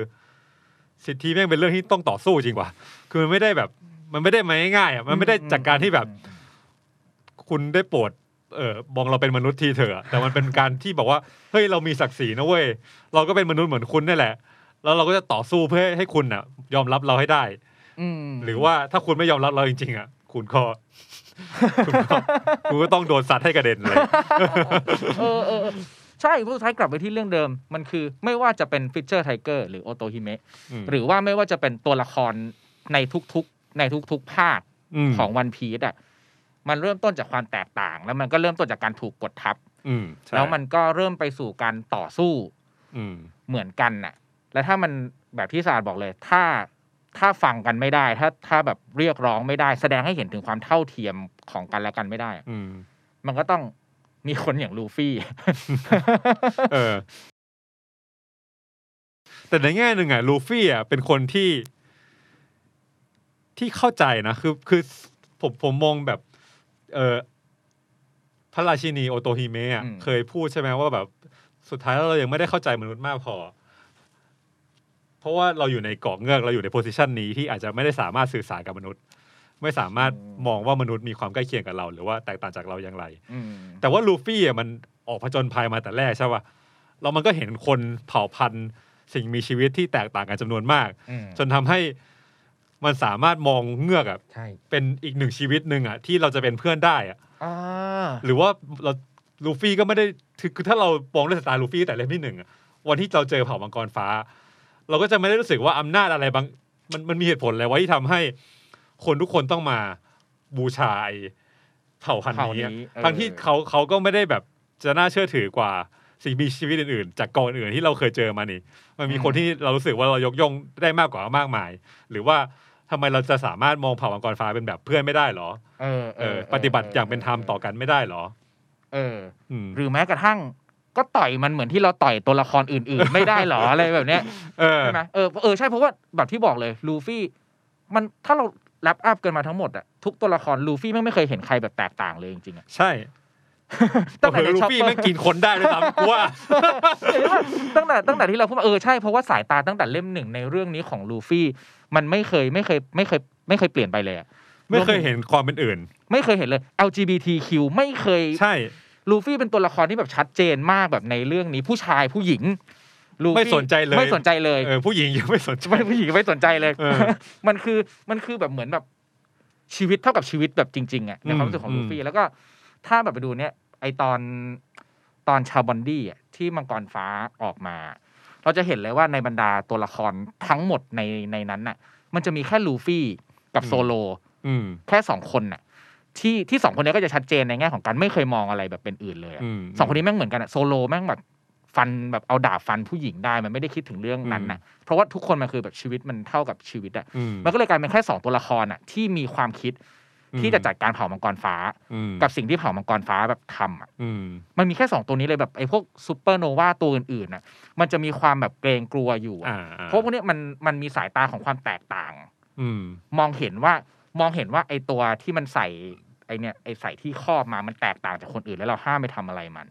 สิทธิแม่งเป็นเรื่องที่ต้องต่อสู้จริงว่ะคือมันไม่ได้แบบ มันไม่ได้มาง่ายๆอะมันไม่ได้จากการที่แบบ คุณได้โปรดเออมองเราเป็นมนุษย์ทีเถอะแต่มันเป็นการที่บอกว่าเฮ้ยเรามีศักดิ์ศรีนะเว้ยเราก็เป็นมนุษย์เหมือนคุณนี่แหละ แล้วเราก็จะต่อสู้เพื่อให้คุณน่ะ ยอมรับเราให้ได้อืมหรือว่าถ้าคุณไม่ยอมรับเราจริงๆอะ คุณก็คุณก็คุณก็ต้องโดนสัตว์ให้กระเด็นเลย เออเออเออใช่ผู้สุดท้ายกลับไปที่เรื่องเดิม มันคือไม่ว่าจะเป็นฟิชเชอร์ไทเกอร์หรือโอโตฮิเมะมหรือว่าไม่ว่าจะเป็นตัวละครในทุกๆ ในทุกๆภาคมของวันพี e อะมันเริ่มต้นจากความแตกต่าง แล้วมันก็เริ่มต้นจากการถูกกดทับอืมใช่แล้วมันก็เริ่มไปสู่การต่อสู้อืมเหมือนกันน่ะ แล้วถ้ามันแบบที่ศาสตร์บอกเลย ถ้าถ้าฟังกันไม่ได้ ถ้าถ้าแบบเรียกร้องไม่ได้ แสดงให้เห็นถึงความเท่าเทียมของกันและกันไม่ได้อะอืมมันก็ต้อง มีคนอย่างลูฟี่ เออ แต่ในแง่หนึ่งอะลูฟี่อะเป็นคนที่ ที่เข้าใจนะคือคือผมผมมองแบบ เออพระราชินีโอโตฮิเมะอะอืมเคยพูดใช่ไหมว่าแบบ สุดท้ายแล้วเรายังไม่ได้เข้าใจมนุษย์มากพอ เพราะว่าเราอยู่ในเกาะเงือกเราอยู่ในโพสิชันนี้ที่อาจจะไม่ได้สามารถสื่อสารกับมนุษย์ ไม่สามารถมองว่ามนุษย์มีความใกล้เคียงกับเรา หรือว่าแตกต่างจากเราอย่างไรอืมแต่ว่าลูฟี่อะมันออกผจญภัยมาแต่แรกใช่ป่ะแล้วมันก็เห็นคนเผ่าพันธุ์สิ่งมีชีวิตที่แตกต่างกันจำนวนมากอืมจนทำให้มันสามารถมองเงือกอะใช่เป็นอีกหนึ่งชีวิตหนึ่งอะที่เราจะเป็นเพื่อนได้อะอ่าหรือว่าเราลูฟี่ก็ไม่ได้คือคือถ้าเรามองด้วยสายตาลูฟี่แต่เล่มที่หนึ่งอะวันที่เราเจอเผ่ามังกรฟ้า เราก็จะไม่ได้รู้สึกว่าอำนาจอะไรบางมันมันมีเหตุผลอะไรวะที่ทำให้ คนทุกคนต้องมาบูชาไอ้เผ่าพันธุ์นี้อะเผ่านี้เออทั้งที่เขาเขาก็ไม่ได้แบบจะน่าเชื่อถือกว่าสิ่งมีชีวิตอื่นๆ จากกองอื่นที่เราเคยเจอมานี่ มันมีคนที่เรารู้สึกว่าเรายกย่องได้มากกว่ามากมาย หรือว่าทำไมเราจะสามารถมองเผ่ามังกรฟ้าเป็นแบบเพื่อนไม่ได้หรอ เออเออ ปฏิบัติอย่างเป็นธรรมต่อกันไม่ได้หรอ เอออืมหรือแม้กระทั่งก็ต่อยมันเหมือนที่เราต่อยตัวละครอื่น ๆ ไม่ได้หรออะไรแบบเนี้ยเออใช่ไหมเออเออใช่เพราะว่าแบบที่บอกเลยลูฟี่ มันถ้าเรา wrap up กันมาทั้งหมดอะทุกตัวละครลูฟี่แม่งไม่เคยเห็นใครแบบแตกต่างเลยจริงๆอะใช่ตั้งแต่เผื่อในลูฟี่แม่งช็อปเปอร์กินคนได้ด้วยซ้ำกูว่าตั้งแต่ตั้งแต่ที่เราพูดมาเออใช่เพราะว่าสายตาตั้งแต่เล่มหนึ่งในเรื่องนี้ของลูฟี่ มันไม่เคยไม่เคยไม่เคยไม่เคยเปลี่ยนไปเลยอะไม่เคยเห็นความเป็นอื่น ไม่เคยเห็นเลย LGBTQ ไม่เคยใช่ลูฟี่เป็นตัวละครที่แบบชัดเจนมากแบบในเรื่องนี้ผู้ชายผู้หญิง ลูฟี่ไม่สนใจเลยไม่สนใจเลยเออผู้หญิงยังไม่สนใจไม่ผู้หญิงไม่สนใจเลยเออมันคือมันคือแบบเหมือนแบบชีวิตเท่ากับชีวิตแบบจริง ๆอะในความรู้สึกของอืมลูฟี่แล้วก็ถ้าแบบไปดูเนี้ยไอตอนตอนชาบอนดี้อะที่มังกรฟ้าออกมา เราจะเห็นเลยว่าในบรรดาตัวละครทั้งหมดในในนั้นน่ะ มันจะมีแค่ลูฟี่กับโซโลอืมแค่สองคนน่ะ ที่ที่สองคนนี้ก็จะชัดเจนในแง่ของการไม่เคยมองอะไรแบบเป็นอื่นเลยอะอืมสองคนนี้แม่งเหมือนกันอะโซโลแม่งแบบ ฟันแบบเอาดาบฟันผู้หญิงได้มันไม่ได้คิดถึงเรื่องนั้นนะเพราะว่าทุกคนมันคือแบบชีวิตมันเท่ากับชีวิตอะอืมมันก็เลยกลายเป็นแค่สองตัวละครอะที่มีความคิดที่จะจัดการเผ่ามังกรฟ้าอืมกับสิ่งที่เผ่ามังกรฟ้าแบบทำอะอืมมันมีแค่สองตัวนี้เลยแบบไอ้พวกซูเปอร์โนวาตัวอื่นๆน่ะ มันจะมีความแบบเกรงกลัวอยู่อะอ่าอ่เพราะพวกเนี้ยมันมันมีสายตาของความแตกต่างอืมมองเห็นว่ามองเห็นว่าไอ้ตัวที่มันใส่ไอ้เนี่ยไอ้ใส่ที่ครอบมามันแตกต่างจากคนอื่นแล้วเราห้ามไปทำอะไรมัน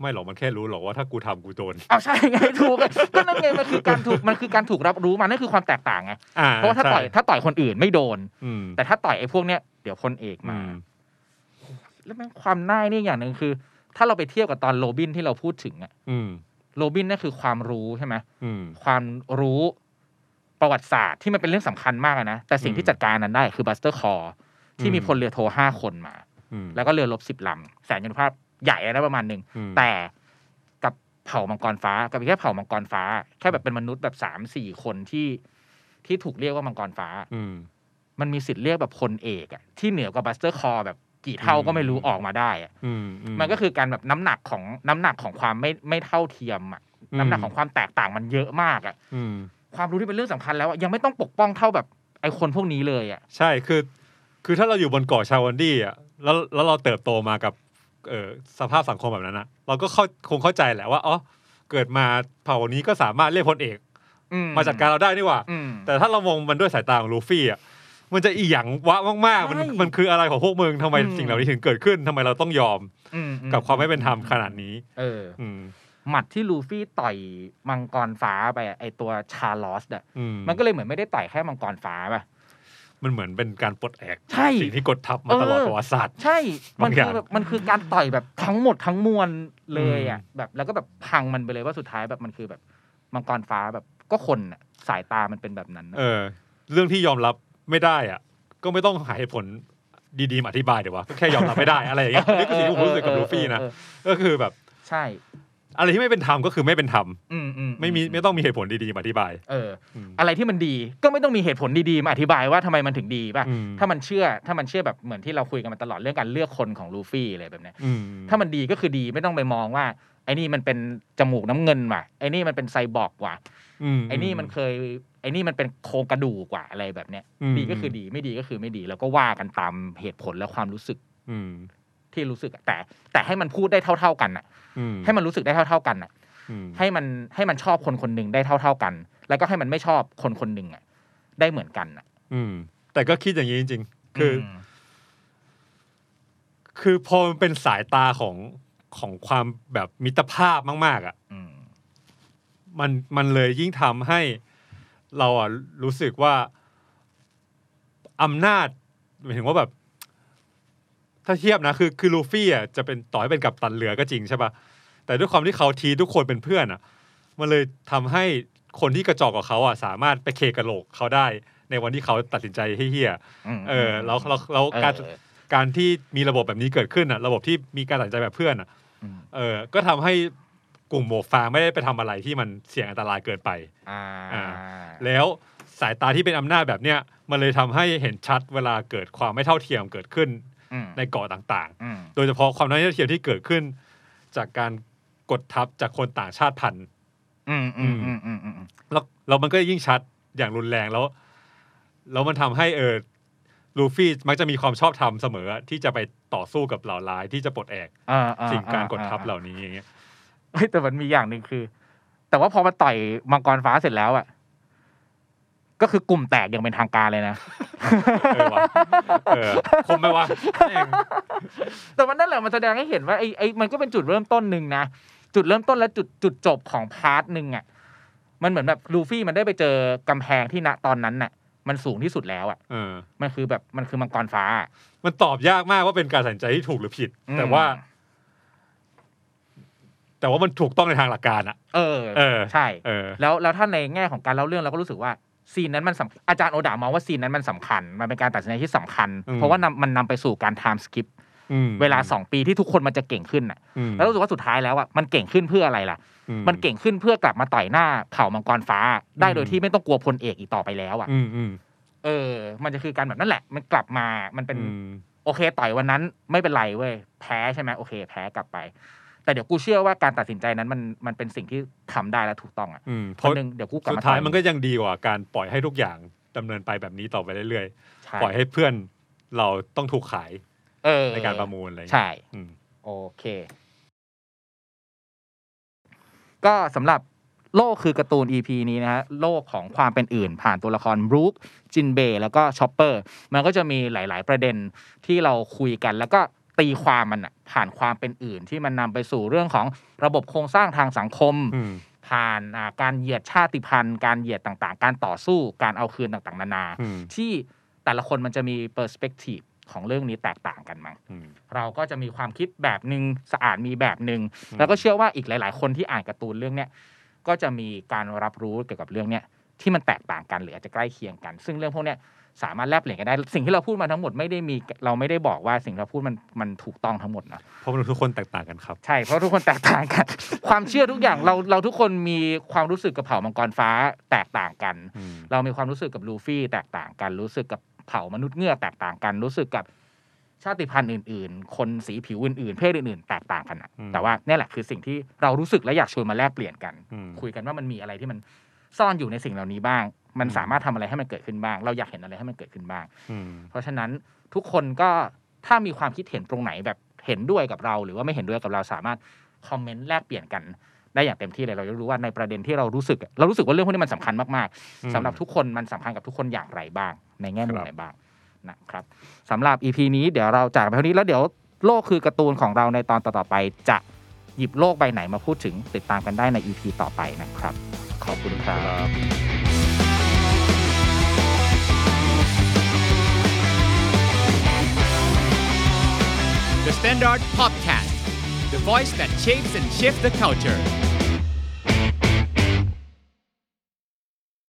ไม่หรอกมันแค่รู้หรอกว่าถ้ากูทำกูโดนเอาใช่ไงถูกอะก็นั่นไงมันคือการถูกมันคือการถูกรับรู้มันนั่นคือความแตกต่างไงอ่าเพราะว่าถ้าต่อยใช่ถ้าต่อยคนอื่นไม่โดนอืมแต่ถ้าต่อยไอ้พวกเนี้ยเดี๋ยวพลเอกอืมามแล้วแม่งความน่ายนี่อย่างหนึ่งคือ ถ้าเราไปเทียบกับตอนโรบินที่เราพูดถึงอะอืมโรบินนั่นคือความรู้ใช่ไหมอืมความรู้ประวัติศาสตร์ที่มันเป็นเรื่องสำคัญมากอะนะแต่สิ่งที่อืมจัดการนั้นได้คือ Buster Call ที่มีอืมพลเรือโทห้าคนมาอืมแล้วก็เรือรบสิบลำแสนยานุภาพ ใหญ่นะประมาณหนึ่งอืม แต่กับเผ่ามังกรฟ้ากับอีกแค่เผ่ามังกรฟ้า แค่แบบเป็นมนุษย์แบบสามสี่คนที่ที่ถูกเรียกว่ามังกรฟ้า อืม มันมีสิทธิ์เรียกแบบพลเอกอะที่เหนือกว่า Buster Call แบบกี่เท่าก็ไม่รู้อืม ออกมาได้อะอืมอืมันก็คือการแบบน้ำหนักของน้ำหนักของความไม่ไม่เท่าเทียมอะน้ำหนักของความแตกต่างมันเยอะมากอะอืม ความรู้ที่เป็นเรื่องสำคัญแล้วอะยังไม่ต้องปกป้องเท่าแบบไอ้คนพวกนี้เลยอะ ใช่คือ คือถ้าเราอยู่บนเกาะชาบอนดี้อะแล้วแล้วเราเติบโตมากับ เอ่อสภาพสังคมแบบนั้นนะเราก็เข้าคงเข้าใจแหละว่าอ๋อเกิดมาเผ่านี้ก็สามารถเรียกพลเอกอืมาจัดการเราได้นี่หว่าอืมแต่ถ้าเรามองมันด้วยสายตาของลูฟี่อะมันจะอีหยังวะมากๆ มันใช่มันคืออะไรของพวกมึงทำไมอืมสิ่งเหล่านี้ถึงเกิดขึ้นทำไมเราต้องยอมอือืกับความไม่เป็นธรรมขนาดนี้ เอออืมหมัดที่ลูฟี่ต่อยมังกรฟ้าไปอะไอตัวชาร์ลอสอะอืมมันก็เลยเหมือนไม่ได้ต่อยแค่มังกรฟ้าป่ะ มันเหมือนเป็นการปลดแอกใช่สิ่งที่กดทับมาตลอดเออประวัติศาสตร์ใช่ มันบางอคือย่างแบบมันคือการต่อยแบบทั้งหมดทั้งมวลเลยอะอืมแบบแล้วก็แบบพังมันไปเลยว่าสุดท้ายแบบมันคือแบบมังกรฟ้าแบบก็คนอะสายตามันเป็นแบบนั้นอะเออ เรื่องที่ยอมรับไม่ได้อะ ก็ไม่ต้องหาเหตุผลดีๆมาอธิบายเดี๋ยววะก็แค่ยอมรับไม่ได้อะไรอย่างเงี้ยนี่คือสิ่งที่ผมรู้สึกกับลูฟี่นะเออเออก็คือแบบใช่ อะไรที่ไม่เป็นธรรมก็คือไม่เป็นธรรมอืมอืมไม่มีไม่ต้องมีเหตุผลดีๆมาอธิบาย เอออืมอะไรที่มันดีก็ไม่ต้องมีเหตุผลดีๆมาอธิบายว่าทำไมมันถึงดีป่ะอืมถ้ามันเชื่อถ้ามันเชื่อแบบเหมือนที่เราคุยกันมาตลอดเรื่องการเลือกคนของลูฟี่อะไรแบบเนี้ยอืมถ้ามันดีก็คือดีไม่ต้องไปมองว่าไอ้นี่มันเป็นจมูกน้ำเงินว่ะไอ้นี่มันเป็นไซบอร์กว่ะมไอ้นี่มันเคยไอ้อ้นี่มันเป็นโครงกระดูกกว่าอะไรแบบเนี้ยอืมดีก็คือดีไม่ดีก็คือไม่ดี แล้วก็ว่ากันตามเหตุผลและความรู้สึก อืม ที่รู้สึกอะแต่ แต่ให้มันพูดได้เท่า ๆกันอะอืมให้มันรู้สึกได้เท่า ๆกันอะอืมให้มันให้มันชอบคนคนหนึ่งได้เท่า ๆกัน แล้วก็ให้มันไม่ชอบคนคนหนึ่งอะ ได้เหมือนกันอะ อืม แต่ก็คิดอย่างนี้จริง ๆ คืออมคือพอมันเป็นสายตาของของความแบบมิตรภาพมาก ๆ อะอืมมันมันเลยยิ่งทำให้เราอะรู้สึกว่าอำนาจหมายถึงว่าแบบ ถ้าเทียบนะคือคือลูฟี่อะจะเป็นต่อให้เป็นกัปตันเรือก็จริงใช่ปะแต่ด้วยความที่เขาทีทุกคนเป็นเพื่อนอะ มันเลยทำให้คนที่กระจอกกับเขาอะสามารถไปเคกระโหลกเขาได้ ในวันที่เขาตัดสินใจให้เฮียมเออแล้วแล้วแล้วการเออการที่มีระบบแบบนี้เกิดขึ้นอะ ระบบที่มีการตัดสินใจแบบเพื่อนอะอืมเออก็ทำให้กลุ่มหมวกฟางไม่ได้ไปทำอะไรที่มันเสี่ยงอันตรายเกินไปอ่าอ่าแล้วสายตาที่เป็นอำนาจแบบเนี้ยมันเลยทำให้เห็นชัดเวลาเกิดความไม่เท่าเทียมเกิดขึ้นอืม ในเกาะต่างอืมๆโดยเฉพาะความไม่เท่าเทียมที่เกิดขึ้น จากการกดทับจากคนต่างชาติพันธุ์อืมอืมอืมอืมอืมอืมแล้วแล้วมันก็ยิ่งชัดอย่างรุนแรงแล้ว แล้วมันทำให้เออลูฟี่มักจะมีความชอบธรรมเสมอ ที่จะไปต่อสู้กับเหล่าร้ายที่จะปลดแอกอ่าอ่าสิ่งการกดอ่ทับเหล่านี้อย่างเงี้ยเฮ้ยแต่มันมีอย่างหนึ่งคือ แต่ว่าพอมาต่อยมังกรฟ้าเสร็จแล้วอะก็คือกลุ่มแตกอย่างเป็นทางการเลยนะ เออว่ะเออคมไหมวะแม่งแต่มันนั่นแหละมันแสดงให้เห็นว่าไอ้ไอ้มันก็เป็นจุดเริ่มต้นหนึ่งนะจุดเริ่มต้นและจุดจุดจบของ part หนึ่งอะมันเหมือนแบบลูฟี่มันได้ไปเจอกำแพงที่ณตอนนั้นน่ะ มันสูงที่สุดแล้วอะเออมันคือแบบมันคือมังกรฟ้าอะมันตอบยากมากว่าเป็นการตัดสินใจที่ถูกหรือผิดอืมแต่ว่า แต่ว่ามันถูกต้องในทางหลักการอะเออ เออ ใช่ เออ แล้วแล้วถ้าในแง่ของการเล่าเรื่องเราก็รู้สึกว่า scene นั้นมันสำอาจารย์โอดามองว่า scene นั้นมันสำคัญ มันเป็นการตัดสินใจที่สำคัญอืมเพราะว่านำมันนำไปสู่การ time skipอืมเวลาสองปีที่ทุกคนมันจะเก่งขึ้นน่ะอืมแล้วรู้สึกว่าสุดท้ายแล้วอะมันเก่งขึ้นเพื่ออะไรล่ะอืมันเก่งขึ้นเพื่อกลับมาต่อยหน้าเผ่ามังกรฟ้า ได้อืมโดยที่ไม่ต้องกลัวพลเอกอีกต่อไปแล้วอะอืมอืมเออ มันจะคือการแบบนั่นแหละ มันกลับมามันเป็นอืมโอเค ต่อยวันนั้นไม่เป็นไรเว้ยแพ้ใช่ไหมโอเค แพ้กลับไป แต่เดี๋ยวกูเชื่อว่าการตัดสินใจนั้นมันมันเป็นสิ่งที่ทำได้และถูกต้องอะอืมเพวันราะหนึ่งเดี๋ยวกูกลับสุดมาท้ายต่อมันก็ยังดีกว่าการปล่อยให้ทุกอย่างดำเนินไปแบบนี้ต่อไปเรื่อยใช่ๆปล่อยให้เพื่อนเราต้องถูกขายเออในการประมูลอะไรอย่างใช่เงี้ยอืมโอเค ก็สำหรับโลกคือการ์ตูน EP นี้นะฮะโลกของความเป็นอื่น ผ่านตัวละครบรูคจินเบย์แล้วก็ชอปเปอร์ มันก็จะมีหลาย ๆ ประเด็นที่เราคุยกัน แล้วก็ ตีความมันอะผ่านความเป็นอื่นที่มันนำไปสู่เรื่องของระบบโครงสร้างทางสังคมอืมผ่านอ่าการเหยียดชาติพันธุ์ การเหยียดต่างๆ การต่อสู้การเอาคืนต่างๆ นานาอืมที่แต่ละคนมันจะมีเปอร์สเปกทีฟของเรื่องนี้แตกต่างกันมั้งอืมเราก็จะมีความคิดแบบหนึ่งสะอาดมีแบบหนึ่งอืมแล้วก็เชื่อว่าอีกหลาย ๆ คนที่อ่านการ์ตูนเรื่องเนี้ยก็จะมีการรับรู้เกี่ยวกับเรื่องเนี้ยที่มันแตกต่างกันหรืออาจจะใกล้เคียงกัน ซึ่งเรื่องพวกเนี้ย สามารถแลกเปลี่ยนกันได้ สิ่งที่เราพูดมาทั้งหมดไม่ได้มีเราไม่ได้บอกว่าสิ่งที่เราพูดมันมันถูกต้องทั้งหมดนะเพราะมนุษย์ทุกคนแตกต่างกันครับ ใช่เพราะทุกคนแตกต่างกัน ความเชื่อทุกอย่างเราเราทุกคนมีความรู้สึกกับเผ่ามังกรฟ้าแตกต่างกันอืมเรามีความรู้สึกกับลูฟี่แตกต่างกัน รู้สึกกับเผ่ามนุษย์เงือกแตกต่างกัน รู้สึกกับชาติพันธุ์อื่น ๆ คนสีผิวอื่น ๆ เพศอื่น ๆ แตกต่างกันอะแต่ว่านี่แหละคือสิ่งที่เรารู้สึกและอยากชวนมาแลกเปลี่ยนกันอืมคุยกันว่ามันมีอะไรที่มันซ่อนอยู่ในสิ่งเหล่านี้บ้าง มันอืมสามารถทำอะไรให้มันเกิดขึ้นบ้าง เราอยากเห็นอะไรให้มันเกิดขึ้นบ้างอืมเพราะฉะนั้นทุกคนก็ถ้ามีความคิดเห็นตรงไหนแบบเห็นด้วยกับเรา หรือว่าไม่เห็นด้วยกับเราสามารถคอมเมนต์แลกเปลี่ยนกันได้อย่างเต็มที่เลยเราจะรู้ว่าในประเด็นที่เรารู้สึก เรารู้สึกว่าเรื่องพวกนี้มันสำคัญมากอืมๆสำหรับทุกคนมันสำคัญกับทุกคนอย่างไรบ้าง ในแง่มุมครับไหนบ้างนะครับสำหรับ EP นี้เดี๋ยวเราจากไปเท่านี้แล้วเดี๋ยวโลกคือการ์ตูนของเราในตอนต่อๆไป จะหยิบโลกใบไหนมาพูดถึงติดตามกันได้ใน EP ต่อไปนะครับ ขอบคุณครับ The Standard Podcast, the voice that shapes and shifts the culture.